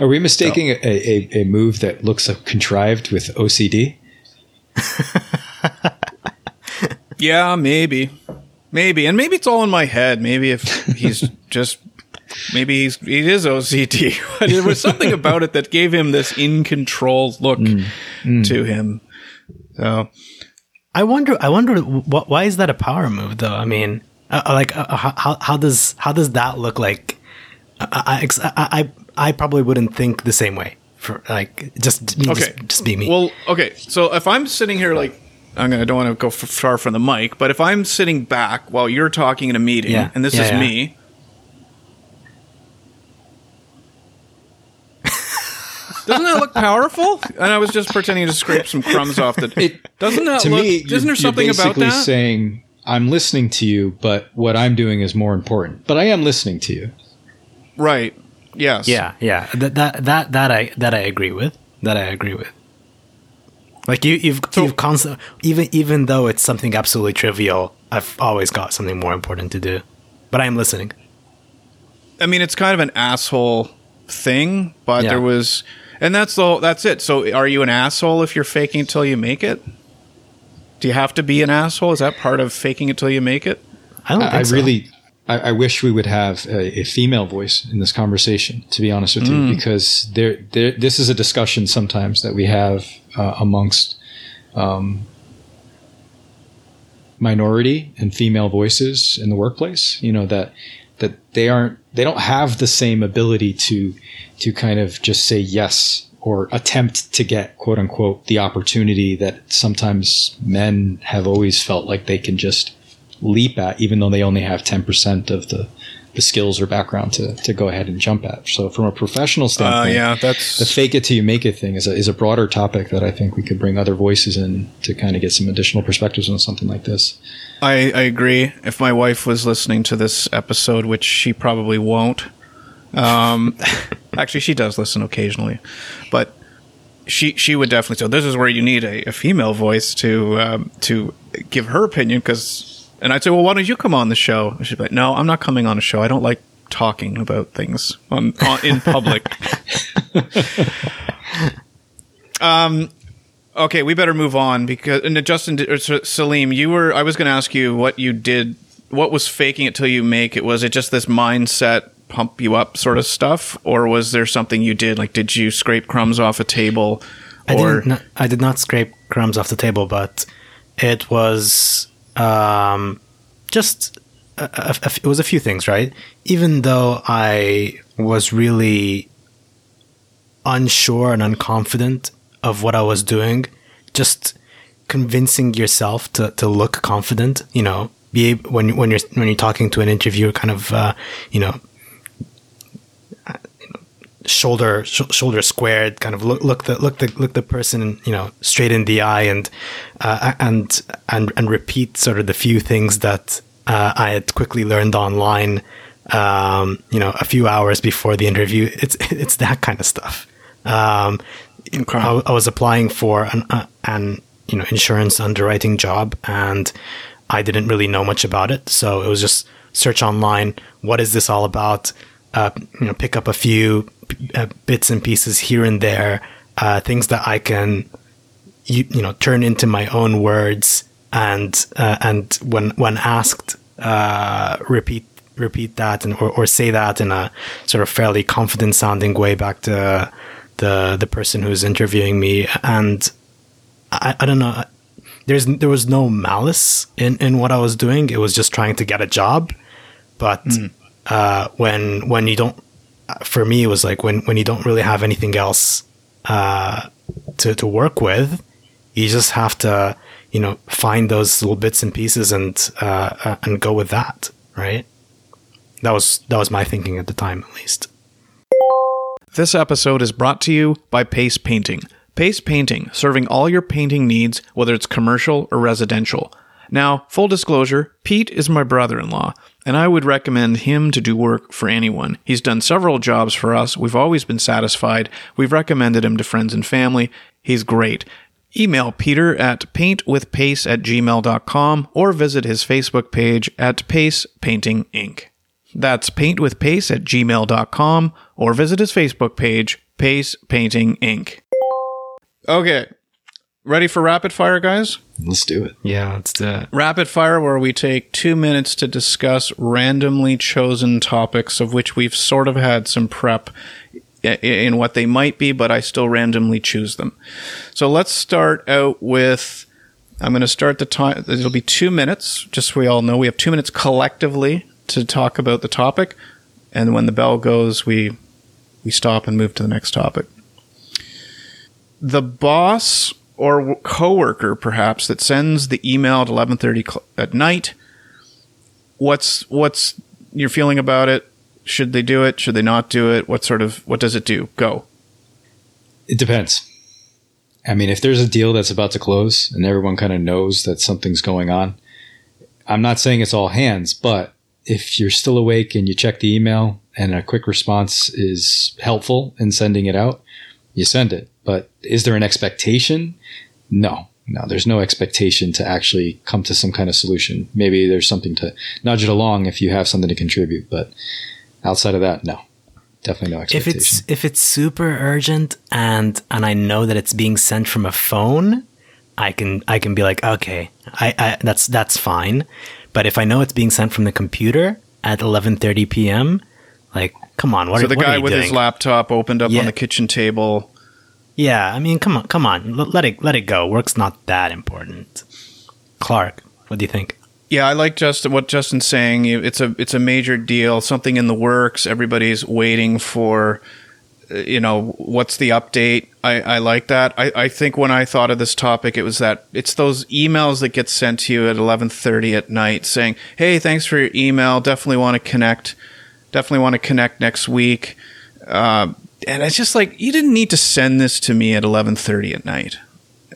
Are we mistaking a, a, a move that looks contrived with OCD? Yeah, maybe, maybe, and maybe it's all in my head. Maybe if he's just, maybe he's he is OCD. But there was something about it that gave him this in control look to him. So I wonder. I wonder wh- why is that a power move, though. I mean, uh, uh, like, uh, how, how how does how does that look like? I I, I I I probably wouldn't think the same way. For like, just me, okay, just, just be me. Well, okay, so if I'm sitting here like. I'm gonna, I don't want to go f- far from the mic, but if I'm sitting back while you're talking in a meeting, Yeah, and this yeah, is yeah. me, doesn't that look powerful? And I was just pretending to scrape some crumbs off the. It- doesn't that to look? me, isn't you're, there something you're about basically that? saying I'm listening to you, but what I'm doing is more important. But I am listening to you. Right. Yes. Yeah, yeah. That that that that I that I agree with. That I agree with. Like you, you've you've constant even even though it's something absolutely trivial, I've always got something more important to do. But I am listening. I mean, it's kind of an asshole thing, but Yeah. there was, and that's the that's it. So, are you an asshole if you're faking it till you make it? Do you have to be an asshole? Is that part of faking it till you make it? I don't think I, I so. really, I, I wish we would have a, a female voice in this conversation. To be honest with you, because there, there, this is a discussion sometimes that we have uh, amongst um, minority and female voices in the workplace. You know that that they aren't, they don't have the same ability to to kind of just say yes or attempt to get quote unquote the opportunity that sometimes men have always felt like they can just leap at, even though they only have 10% of the, the skills or background to, to go ahead and jump at. So from a professional Uh, standpoint, yeah, the fake it till you make it thing is a, is a broader topic that I think we could bring other voices in to kind of get some additional perspectives on something like this. I, I agree. If my wife was listening to this episode, which she probably won't, um, actually she does listen occasionally, but she she would definitely. So this is where you need a, a female voice to um, to give her opinion because. And I'd say, well, why don't you come on the show? And she'd be like, no, I'm not coming on a show. I don't like talking about things on, on in public. um, okay, we better move on because and uh, Justin or Salim, you were. I was going to ask you what you did. What was faking it till you make it? Was it just this mindset pump you up sort of stuff, or was there something you did? Like, did you scrape crumbs off a table? I or didn't. I did not scrape crumbs off the table, but it was um, just a, a- a- it was a few things, right? Even though I was really unsure and unconfident of what I was doing, just convincing yourself to, to look confident, you know, be able, when when you're when you're talking to an interviewer, kind of uh, you know shoulder sh- shoulder squared kind of look look the look the look the person you know straight in the eye and uh, and and and repeat sort of the few things that uh, I had quickly learned online um, you know a few hours before the interview. It's it's that kind of stuff. Um, I, I was applying for an uh, an you know insurance underwriting job and I didn't really know much about it. So it was just search online what is this all about? Uh, you know pick up a few uh, bits and pieces here and there, uh, things that I can you, you know turn into my own words and uh, and when when asked uh, repeat repeat that and or, or say that in a sort of fairly confident sounding way back to the the person who's interviewing me and I, I don't know. There's there was no malice in in what I was doing. It was just trying to get a job. But uh, when when you don't, for me, it was like when when you don't really have anything else uh, to to work with, you just have to you know find those little bits and pieces and uh, uh, and go with that, right? That was that was my thinking at the time, at least. This episode is brought to you by Pace Painting. Pace Painting, serving all your painting needs, whether it's commercial or residential. Now, full disclosure, Pete is my brother in law, and I would recommend him to do work for anyone. He's done several jobs for us. We've always been satisfied. We've recommended him to friends and family. He's great. Email Peter at paintwithpace at gmail.com or visit his Facebook page at Pace Painting Inc. That's paintwithpace at gmail.com or visit his Facebook page, Pace Painting Inc. Okay. Ready for rapid fire, guys? Let's do it. Yeah, it's the Rapid fire, where we take two minutes to discuss randomly chosen topics of which we've sort of had some prep in what they might be, but I still randomly choose them. So let's start out with. I'm going to start the time. It'll be two minutes, just so we all know. We have two minutes collectively to talk about the topic, and when the bell goes, we we stop and move to the next topic. The boss or coworker, perhaps, that sends the email at 11:30 cl- at night. What's what's your feeling about it? Should they do it? Should they not do it? What sort of what does it do? Go. It depends. I mean, if there's a deal that's about to close and everyone kind of knows that something's going on, I'm not saying it's all hands, but if you're still awake and you check the email and a quick response is helpful in sending it out, you send it. But is there an expectation? No. No, there's no expectation to actually come to some kind of solution. Maybe there's something to nudge it along if you have something to contribute, but outside of that, no. Definitely no expectation. if it's if it's super urgent and and I know that it's being sent from a phone, I can I can be like, okay, I, I that's that's fine. But if I know it's being sent from the computer at 11:30 p.m., like, come on, what so are, the what guy with doing? his laptop opened up Yeah. on the kitchen table. Yeah, I mean, come on, come on, L- let it let it go. Work's not that important. Clark, what do you think? Yeah, I like Justin. What Justin's saying. It's a it's a major deal. Something in the works. Everybody's waiting for. uh, You know what's the update? I, I like that. I, I think when I thought of this topic, it was that it's those emails that get sent to you at eleven thirty at night saying, "Hey, thanks for your email. Definitely want to connect. Definitely want to connect next week." Uh, and it's just like you didn't need to send this to me at eleven thirty at night.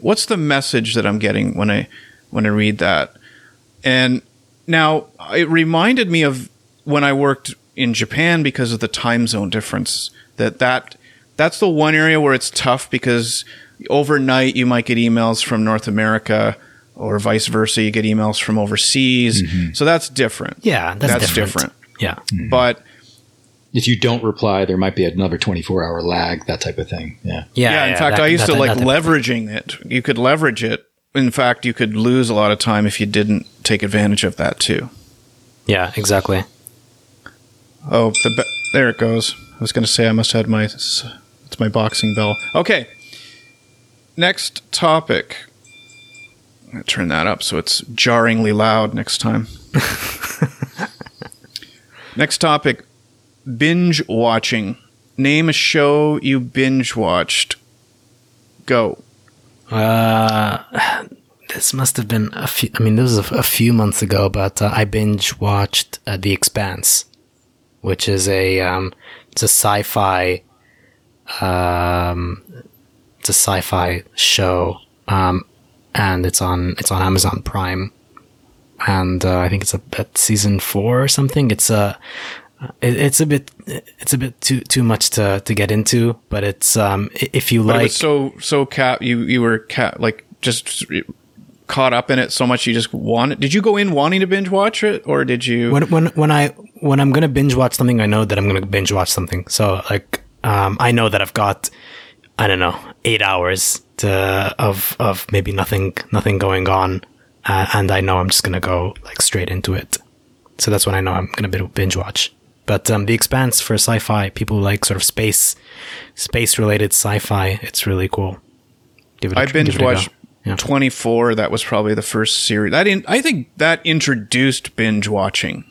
What's the message that I'm getting when I when I read that? And now it reminded me of when I worked in Japan because of the time zone difference. That that that's the one area where it's tough because overnight you might get emails from North America or vice versa. You get emails from overseas, so that's different. Yeah, that's, That's different. Yeah, But if you don't reply, there might be another 24 hour lag, that type of thing. Yeah. yeah. yeah, in fact, that- I used that- to like that- that- leveraging it. You could leverage it. In fact, you could lose a lot of time if you didn't take advantage of that too. Yeah, exactly. Oh, the be- there it goes. I was going to say I must have had my it's my boxing bell. Okay. Next topic. I'm going to turn that up so it's jarringly loud next time. next topic binge watching. Name a show you binge watched. Go. Uh, this must have been a few. I mean, this was a, a few months ago, but uh, I binge watched uh, The Expanse, which is a um, it's a sci-fi, um, it's a sci-fi show, um, and it's on it's on Amazon Prime, and uh, I think it's a, season four or something. It's a it, it's a bit it's a bit too too much to to get into, but it's um if you But like it was so so cap you you were cap like just caught up in it so much you just wanted did you go in wanting to binge watch it or did you when when when I when I'm gonna binge watch something, I know that I'm gonna binge watch something. So like, um, I know that I've got, I don't know, eight hours to of of maybe nothing nothing going on, uh, and I know I'm just gonna go like straight into it. So that's when I know I'm gonna bi- binge watch. But um, the Expanse for sci-fi, people like sort of space space related sci-fi. It's really cool. Give it. a I binge give it a watched Yeah. 24, that was probably the first series. I didn't I think that introduced binge watching.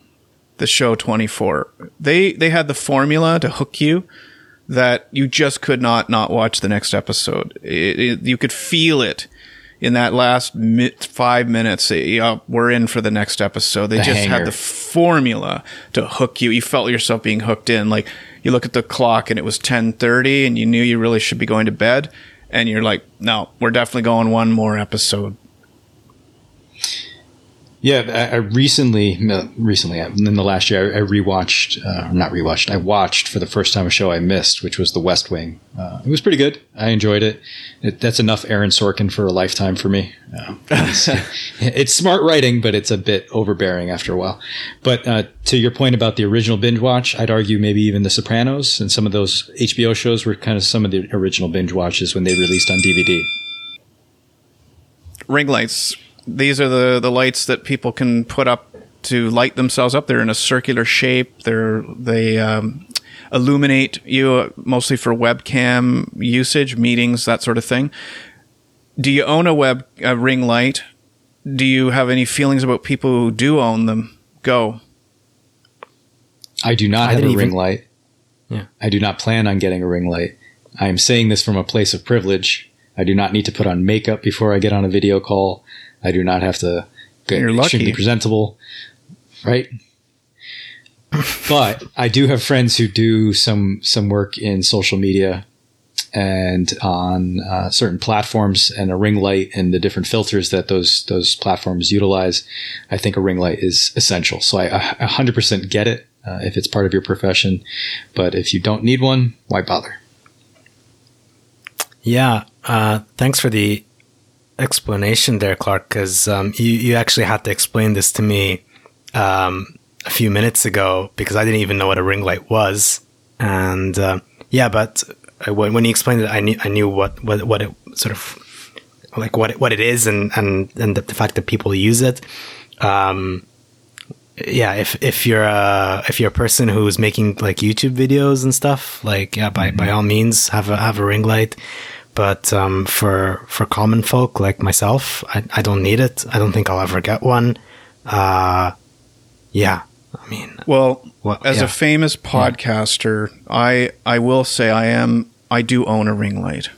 The show 24. They they had the formula to hook you that you just could not not watch the next episode. It, it, you could feel it in that last mi- five minutes. Eh, yeah, we're in for the next episode. They The just hanger. had the formula to hook you. You felt yourself being hooked in. Like you look at the clock and it was ten thirty, and you knew you really should be going to bed, and you're like, no, we're definitely going one more episode. Yeah, I, I recently, no, recently in the last year, I, I rewatched, uh, not rewatched, I watched for the first time a show I missed, which was The West Wing. Uh, it was pretty good. I enjoyed it. it. That's enough Aaron Sorkin for a lifetime for me. Uh, it's, it's smart writing, but it's a bit overbearing after a while. But uh, to your point about the original binge watch, I'd argue maybe even The Sopranos and some of those HBO shows were kind of some of the original binge watches when they released on DVD. ring lights. These are the the lights that people can put up to light themselves up. They're in a circular shape. They're they um, illuminate you uh, mostly for webcam usage, meetings, that sort of thing. Do you own a web a ring light? Do you have any feelings about people who do own them? Go. I do not I have a didn't ring light. Yeah. I do not plan on getting a ring light. I am saying this from a place of privilege. I do not need to put on makeup before I get on a video call. I do not have to get You're lucky. extremely presentable. Right? but I do have friends who do some some work in social media and on uh, certain platforms and a ring light and the different filters that those those platforms utilize. I think a ring light is essential. So I, I 100% get it uh, if it's part of your profession, but if you don't need one, why bother? Yeah, uh, thanks for the explanation there, Clark, because um, you, you actually had to explain this to me um, a few minutes ago because I didn't even know what a ring light was. And uh, yeah, but uh, when, when you explained it, I knew, I knew what, what, what it sort of like what it, what it is and, and, and the, the fact that people use it. Um, yeah, if if you're a if you're a person who's making like YouTube videos and stuff, like yeah, by by all means have a have a ring light. But um, for for common folk like myself, I, I don't need it. I don't think I'll ever get one. Uh, yeah, I mean, Well, Well, as yeah. a famous podcaster, I I will say I am I do own a ring light.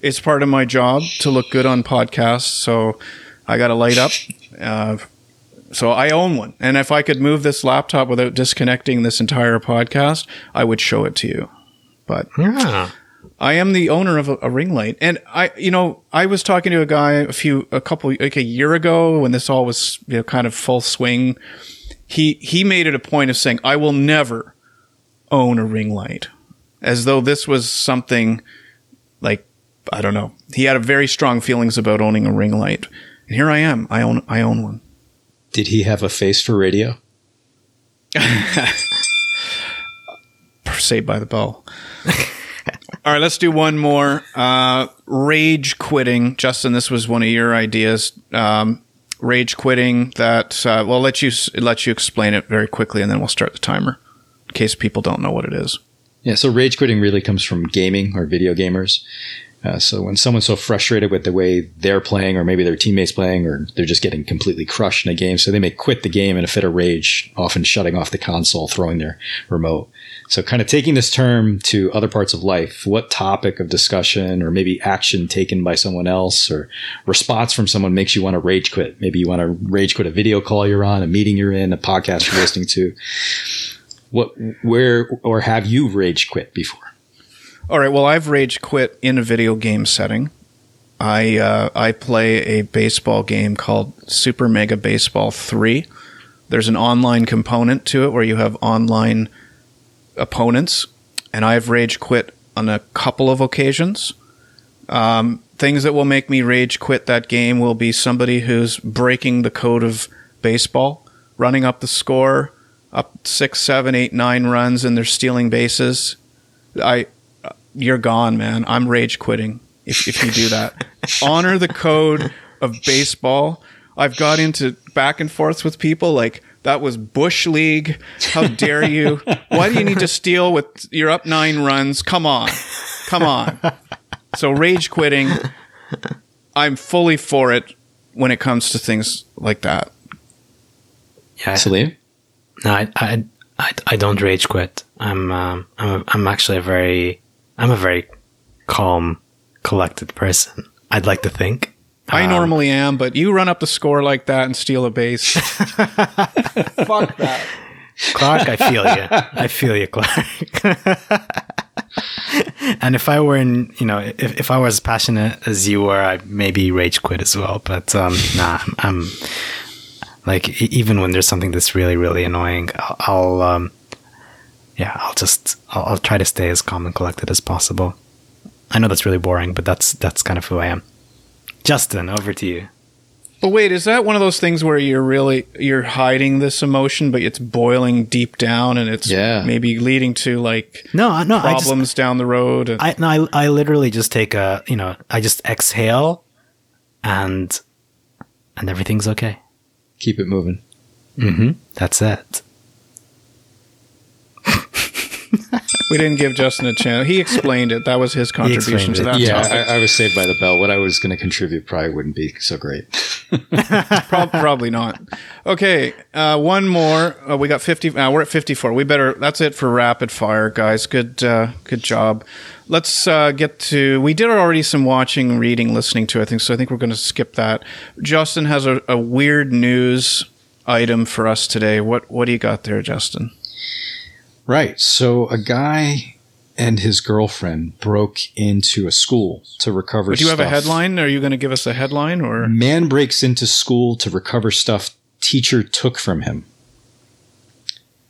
It's part of my job to look good on podcasts, so I got to light up. Uh, so I own one, and if I could move this laptop without disconnecting this entire podcast, I would show it to you. But yeah, I am the owner of a, a ring light, and I, you know, I was talking to a guy a few, a couple, like a year ago when this all was, you know, kind of full swing. He he made it a point of saying, "I will never own a ring light," as though this was something like I don't know. He had a very strong feelings about owning a ring light, and here I am. I own I own one. Did he have a face for radio? Saved by the Bell. All right, let's do one more. Uh, rage quitting, Justin. This was one of your ideas. Um, rage quitting. That uh, well, let you let you explain it very quickly, and then we'll start the timer in case people don't know what it is. Yeah, so rage quitting really comes from gaming or video gamers. Uh, so when someone's so frustrated with the way they're playing, or maybe their teammates playing, or they're just getting completely crushed in a game, so they may quit the game in a fit of rage, often shutting off the console, throwing their remote. So kind of taking this term to other parts of life, what topic of discussion or maybe action taken by someone else or response from someone makes you want to rage quit? Maybe you want to rage quit a video call you're on, a meeting you're in, a podcast you're listening to. What, where, or have you rage quit before? All right. Well, I've rage quit in a video game setting. I uh, I play a baseball game called Super Mega Baseball Three. There's an online component to it where you have online opponents, and I've rage quit on a couple of occasions. Um, things that will make me rage quit that game will be somebody who's breaking the code of baseball, running up the score, up six, seven, eight, nine runs, and they're stealing bases. I you're gone, man. I'm rage quitting if, if you do that. Honor the code of baseball. I've got into back and forths with people like that was Bush League. How dare you? Why do you need to steal with you're up nine runs? Come on. Come on. So rage quitting. I'm fully for it when it comes to things like that. Yeah, Salim? no, I, I, I, I don't rage quit. I'm, um, I'm, a, I'm actually a very, I'm a very calm, collected person. I'd like to think. I normally am, but you run up the score like that and steal a base. Fuck that. Clark, I feel you. I feel you, Clark. and if I were in, you know, if, if I was as passionate as you were, I'd maybe rage quit as well. But um, nah, I'm, I'm like e- even when there's something that's really, really annoying, I'll, I'll um, yeah, I'll just I'll, I'll try to stay as calm and collected as possible. I know that's really boring, but that's that's kind of who I am. Justin, over to you. But wait, is that one of those things where you're really you're hiding this emotion, but it's boiling deep down, and it's Yeah. maybe leading to like No, no, I just, problems down the road? And- I no, I, I literally just take a you know I just exhale, and and everything's okay. Keep it moving. Mm-hmm. That's it. we didn't give Justin a chance. He explained it. That was his contribution explained to it. that yeah, topic. I, I was saved by the bell. What I was going to contribute probably wouldn't be so great. Prob- probably not. Okay, uh, one more. Uh, we got fifty. Uh, we're at fifty-four. We better. That's it for rapid fire, guys. Good, uh, good job. Let's uh, get to. We did already some watching, reading, listening to. I think so. I think we're going to skip that. Justin has a, a weird news item for us today. What What do you got there, Justin? Right. So a guy and his girlfriend broke into a school to recover stuff. Do you have a headline? Are you going to give us a headline or? Man breaks into school to recover stuff teacher took from him.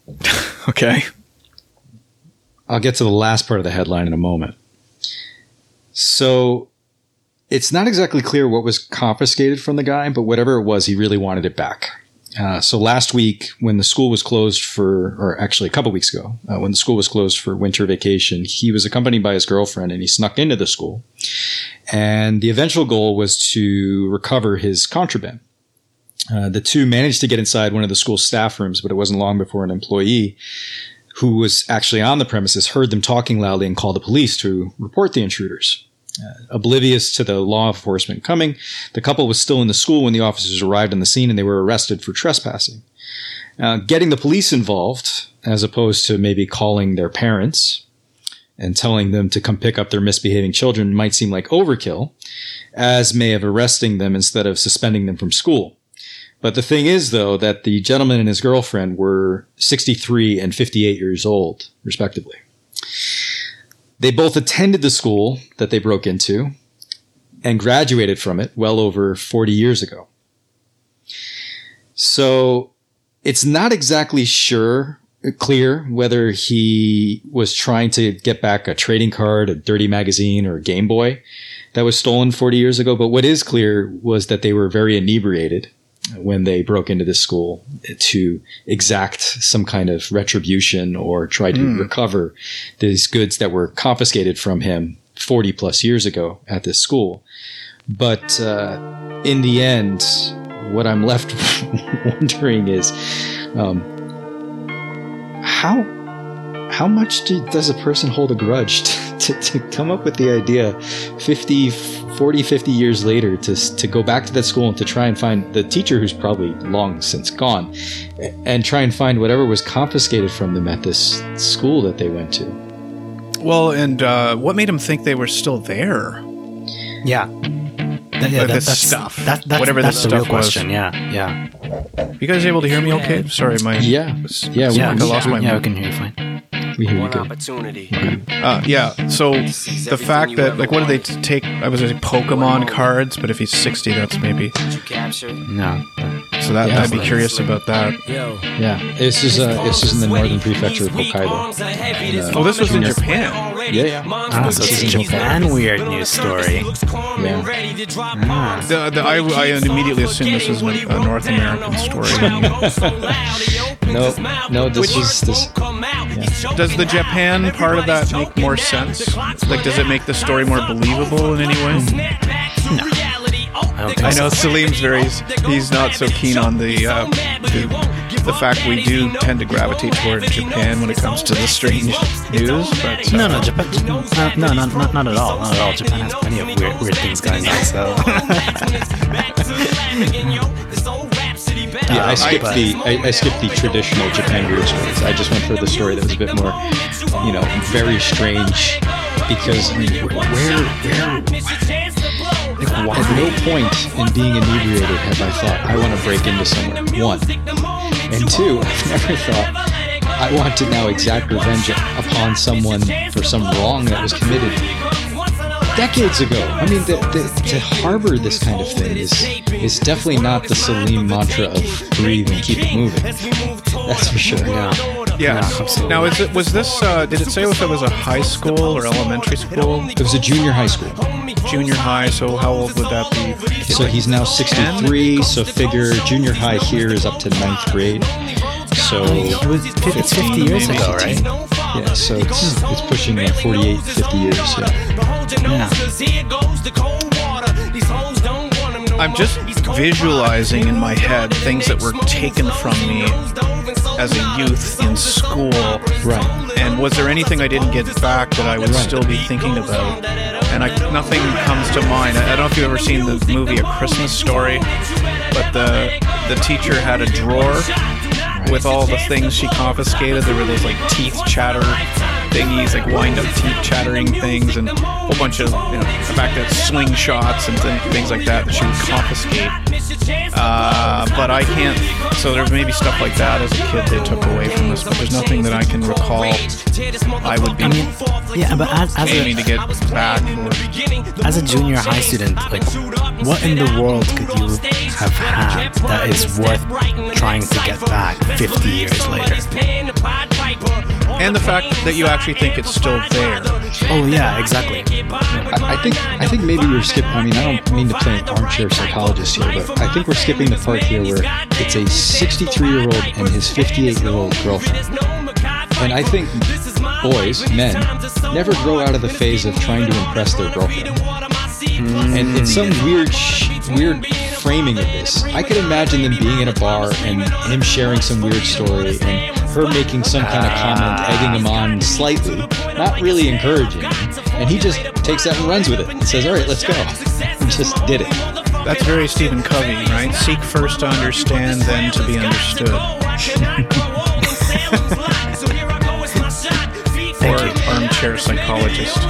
Okay. I'll get to the last part of the headline in a moment. So it's not exactly clear what was confiscated from the guy, but whatever it was, he really wanted it back. Uh, so last week, when the school was closed for, or actually a couple weeks ago, uh, when the school was closed for winter vacation, he was accompanied by his girlfriend and he snuck into the school. And the eventual goal was to recover his contraband. Uh, the two managed to get inside one of the school staff rooms, but it wasn't long before an employee who was actually on the premises heard them talking loudly and called the police to report the intruders. Uh, oblivious to the law enforcement coming, the couple was still in the school when the officers arrived on the scene and they were arrested for trespassing. Uh, getting the police involved, as opposed to maybe calling their parents and telling them to come pick up their misbehaving children, might seem like overkill, as may of arresting them instead of suspending them from school. But the thing is, though, that the gentleman and his girlfriend were 63 and 58 years old, respectively. They both attended the school that they broke into and graduated from it well over 40 years ago. So it's not exactly sure, clear whether he was trying to get back a trading card, a dirty magazine, or a Game Boy that was stolen 40 years ago. But what is clear was that they were very inebriated when they broke into this school to exact some kind of retribution or try to recover these goods that were confiscated from him 40 plus years ago at this school. But uh, in the end, what I'm left wondering is um, how how much do, does a person hold a grudge to, to, to come up with the idea 50 40 50 years later to, to go back to that school and to try and find the teacher who's probably long since gone and try and find whatever was confiscated from them at this school that they went to Well, and uh, what made him think they were still there? Yeah. That, yeah, But that, this that's stuff, That, that's, whatever that's this the real stuff was. question. Yeah, yeah, You guys able to hear me? Okay. Sorry, my yeah yeah, we, yeah. I lost my yeah, mic. we can hear you fine. We hear you good opportunity. Uh, yeah. So the fact that like, what did they t- take? I was going to say Pokemon cards, but if he's sixty, that's maybe. Did you capture? No, So that Yeah. I'd be curious about that. Yo. yeah this is uh this is in the northern prefecture of hokkaido Oh, this was in Japan. Yeah, yeah. Ah, so this is a Japan weird news story. Yeah. Ah. The, the, I, I immediately assumed this was a, a North American story. no no this is this Does the Japan part of that make more sense? Like, does it make the story more believable in any way? I don't think I so. know Salim's very he's not so keen on the uh, the, the fact we do tend to gravitate toward Japan when it comes to the strange news, but uh, No, no, Japan. Uh, no, no, not, not at all. Not at all. Japan has plenty of weird, weird things going on. So Yeah, I skipped but- the I, I skipped the traditional Japan weird stories. I just went for the story that was a bit more, you know, very strange. Because I mean, where, where, like, why- at no point in being inebriated have I thought I want to break into somewhere. One, and two, I've never thought I want to now exact revenge upon someone for some wrong that was committed decades ago. I mean, the, the, to harbor this kind of thing is is definitely not the Salim mantra of breathe and keep it moving. That's for sure. yeah. Yeah. absolutely. Now, is it was this? Uh, did it say if it was a high school or elementary school, It was a junior high school. junior high? So how old would that be? So he's now 63, so figure junior high here is up to ninth grade. So, It was fif- it's 50 years maybe. ago, right? yeah, so it's, it's pushing like 48, 50 years. Yeah. I'm just visualizing in my head things that were taken from me as a youth in school. Right. And was there anything I didn't get back that I would Right. still be thinking about? And I, nothing comes to mind. I, I don't know if you've ever seen the movie A Christmas Story, but the the teacher had a drawer with all the things she confiscated. There were those like teeth chatter thingies, like wind up teeth chattering things, and a whole bunch of you know, the fact that slingshots and th- things like that that she would confiscate. Uh, but I can't. So there may be stuff like that as a kid they took away from us, but there's nothing that I can recall. I would be I mean, yeah, but as, as aiming a to get back. Or, as a junior high student, like, what in the world could you have had that is worth trying to get back 50 years later? And the fact that you actually think it's still there. Oh yeah, exactly. I, I think I think maybe we're skipping. I mean, I don't mean to play an armchair psychologist here, but I think we're skipping the part here where it's a 63 year old and his 58 year old girlfriend. And I think boys, men, never grow out of the phase of trying to impress their girlfriend. Hmm. And it's some weird, sh- weird framing of this. I could imagine them being in a bar and him sharing some weird story and her making some kind of comment, egging him on slightly, not really encouraging. And he just takes that and runs with it and says, "All right, let's go." And just did it. That's very Stephen Covey, right? Seek first to understand, then to be understood. or armchair psychologist.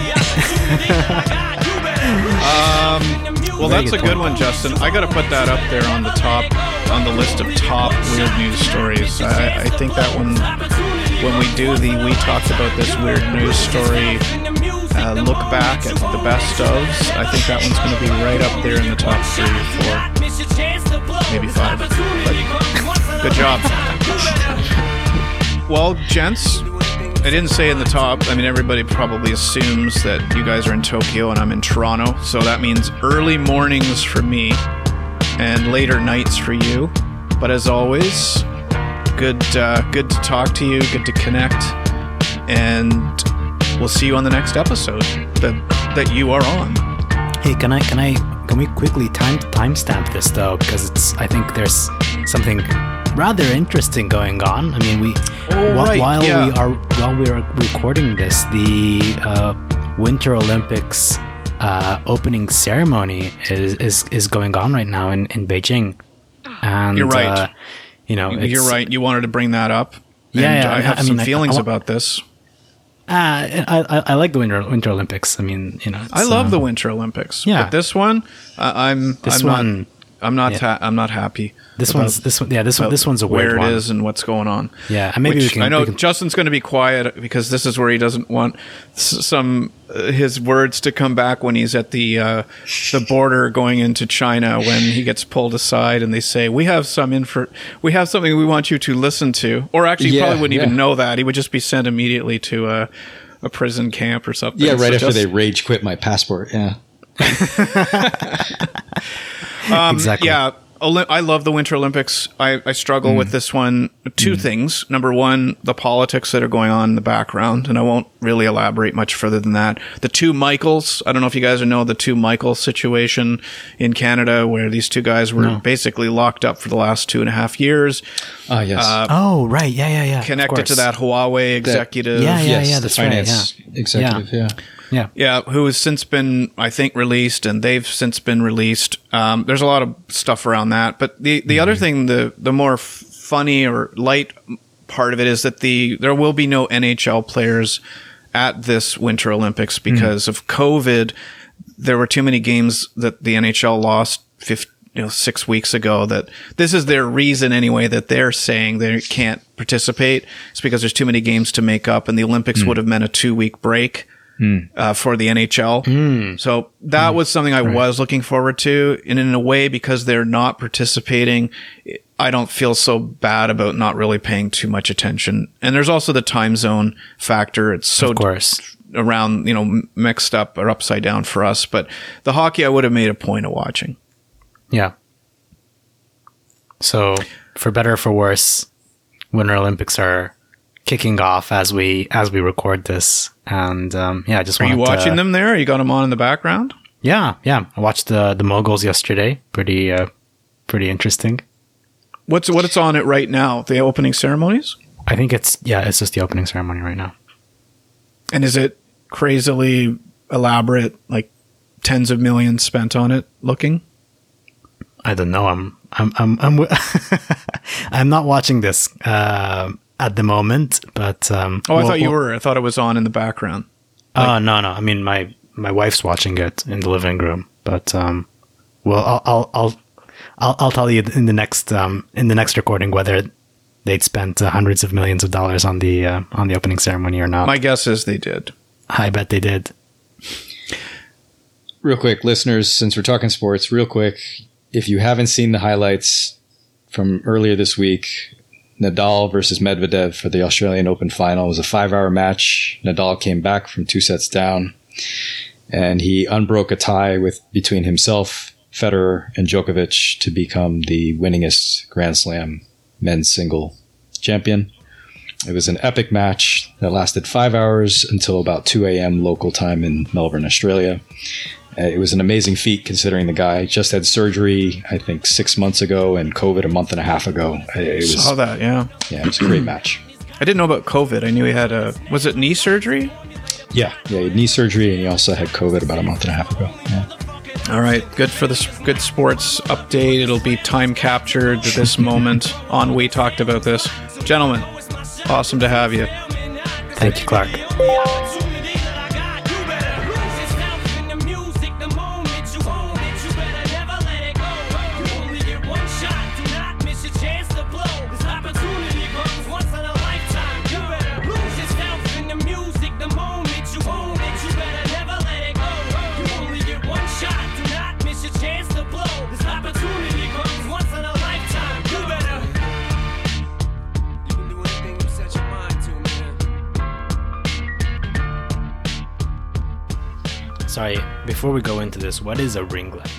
um, well, Very that's a good good point. one, Justin. I got to put that up there on the top, on the list of top weird news stories. I, I think that one, when we do the we talked about this weird news story, uh, look back at the best ofs. I think that one's going to be right up there in the top three or four, maybe five. But good job. Well, gents, I didn't say in the top. I mean, everybody probably assumes that you guys are in Tokyo and I'm in Toronto. So that means early mornings for me and later nights for you. But as always, good, uh, good to talk to you. Good to connect, and we'll see you on the next episode that that you are on. Hey, can I can I can we quickly time timestamp this though because it's I think there's something rather interesting going on. I mean, we Oh, wh- right, while yeah. we are while we are recording this, the uh, Winter Olympics uh, opening ceremony is, is is going on right now in in Beijing. And You're right. Uh, you know, You're right. You wanted to bring that up. Yeah, and yeah, I have I some mean, feelings I wa- about this. Uh, I, I I like the Winter Winter Olympics. I mean, you know, I love um, the Winter Olympics. yeah. but this one, uh, I'm This I'm one- Not, I'm not. yeah. Ha- I'm not happy. This about- one's this one. Yeah, this one. This one's a weird where one. it is and what's going on. Yeah, and maybe Which we can. I know we can- Justin's going to be quiet because this is where he doesn't want s- some uh, his words to come back when he's at the uh, the border going into China when he gets pulled aside and they say we have some info we have something we want you to listen to or actually he Yeah, probably wouldn't even know that he would just be sent immediately to a, a prison camp or something. Yeah, right So after just- they rage quit my passport. Yeah. Um, Exactly. Yeah. Oli- I love the Winter Olympics. I, I struggle Mm. with this one. Two things. Number one, the politics that are going on in the background, and I won't really elaborate much further than that. The two Michaels. I don't know if you guys know the two Michael situation in Canada, where these two guys were basically locked up for the last two and a half years, Ah, yes. Oh, right. Yeah, yeah, yeah. of connected to course. that Huawei executive. Yeah, yeah, yes, yeah. the That's right. finance Yeah. executive. Yeah. Yeah. Yeah, Yeah. who has since been, I think, released, and they've since been released. Um, there's a lot of stuff around that, but the the other mm-hmm. thing, the the more f- funny or light part of it is that the there will be no NHL players at this Winter Olympics mm-hmm. because of COVID. There were too many games that the NHL lost. 50, you know, six weeks ago. That this is their reason anyway that they're saying they can't participate. It's because there's too many games to make up, and the Olympics mm. would have meant a two week break Hmm. uh, for the NHL. Hmm. So that hmm. was something I was looking forward to. And in a way, because they're not participating, I don't feel so bad about not really paying too much attention. And there's also the time zone factor. It's so Of course. around, you know, mixed up or upside down for us. But the hockey, I would have made a point of watching. Yeah. So, for better or for worse, Winter Olympics are kicking off as we as we record this, and um, yeah, I just Are you wanted to- watching them there? You got them on in the background? Yeah, yeah. I watched the the moguls yesterday. Pretty uh, pretty interesting. What's what it's on it right now? The opening ceremonies? I think it's yeah, it's just the opening ceremony right now. And is it crazily elaborate, like tens of millions spent on it looking? I don't know. I'm I'm I'm I'm, I'm not watching this uh, at the moment, but um, Oh, I we'll- thought you we'll- were. I thought it was on in the background. Oh no, no. I mean, my my wife's watching it in the living room, but um, well, I'll I'll I'll I'll, I'll tell you in the next um in the next recording whether they'd spent uh, hundreds of millions of dollars on the uh, on the opening ceremony or not. My guess is they did. I bet they did. Real quick, listeners, since we're talking sports, real quick, if you haven't seen the highlights from earlier this week, Nadal versus Medvedev for the Australian Open final was a five hour match. Nadal came back from two sets down and he unbroke a tie with between himself, Federer, and Djokovic to become the winningest Grand Slam men's single champion. It was an epic match that lasted five hours until about 2 a.m. local time in Melbourne, Australia. Uh, it was an amazing feat considering the guy just had surgery, I think, six months ago and COVID a month and a half ago. It was, Saw that, yeah. yeah, it was a great match. I didn't know about COVID. I knew he had a was it knee surgery? Yeah, yeah, he had knee surgery and he also had COVID about a month and a half ago. Yeah. All right, good for the good sports update. It'll be time captured to this moment on We Talked About This. Gentlemen, awesome to have you. Thank you, Clark. Sorry, before we go into this, what is a ring light?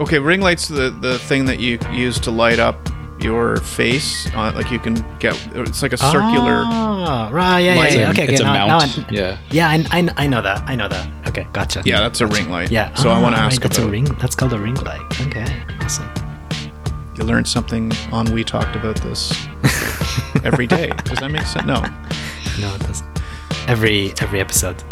Okay, ring light's the the thing that you use to light up your face. Uh, like you can get it's like a circular. Ah, right, yeah, yeah, light. yeah. Okay, it's okay, a now, mount. now I, yeah. yeah, I, I, I know that. I know that. Okay, gotcha. Yeah, that's a ring light. yeah. So I want to Ah, ask right, that's about. a ring. That's called a ring light. Okay, awesome. You learned something on We Talked About This every day. Does that make sense? No. No, it doesn't. Every every episode.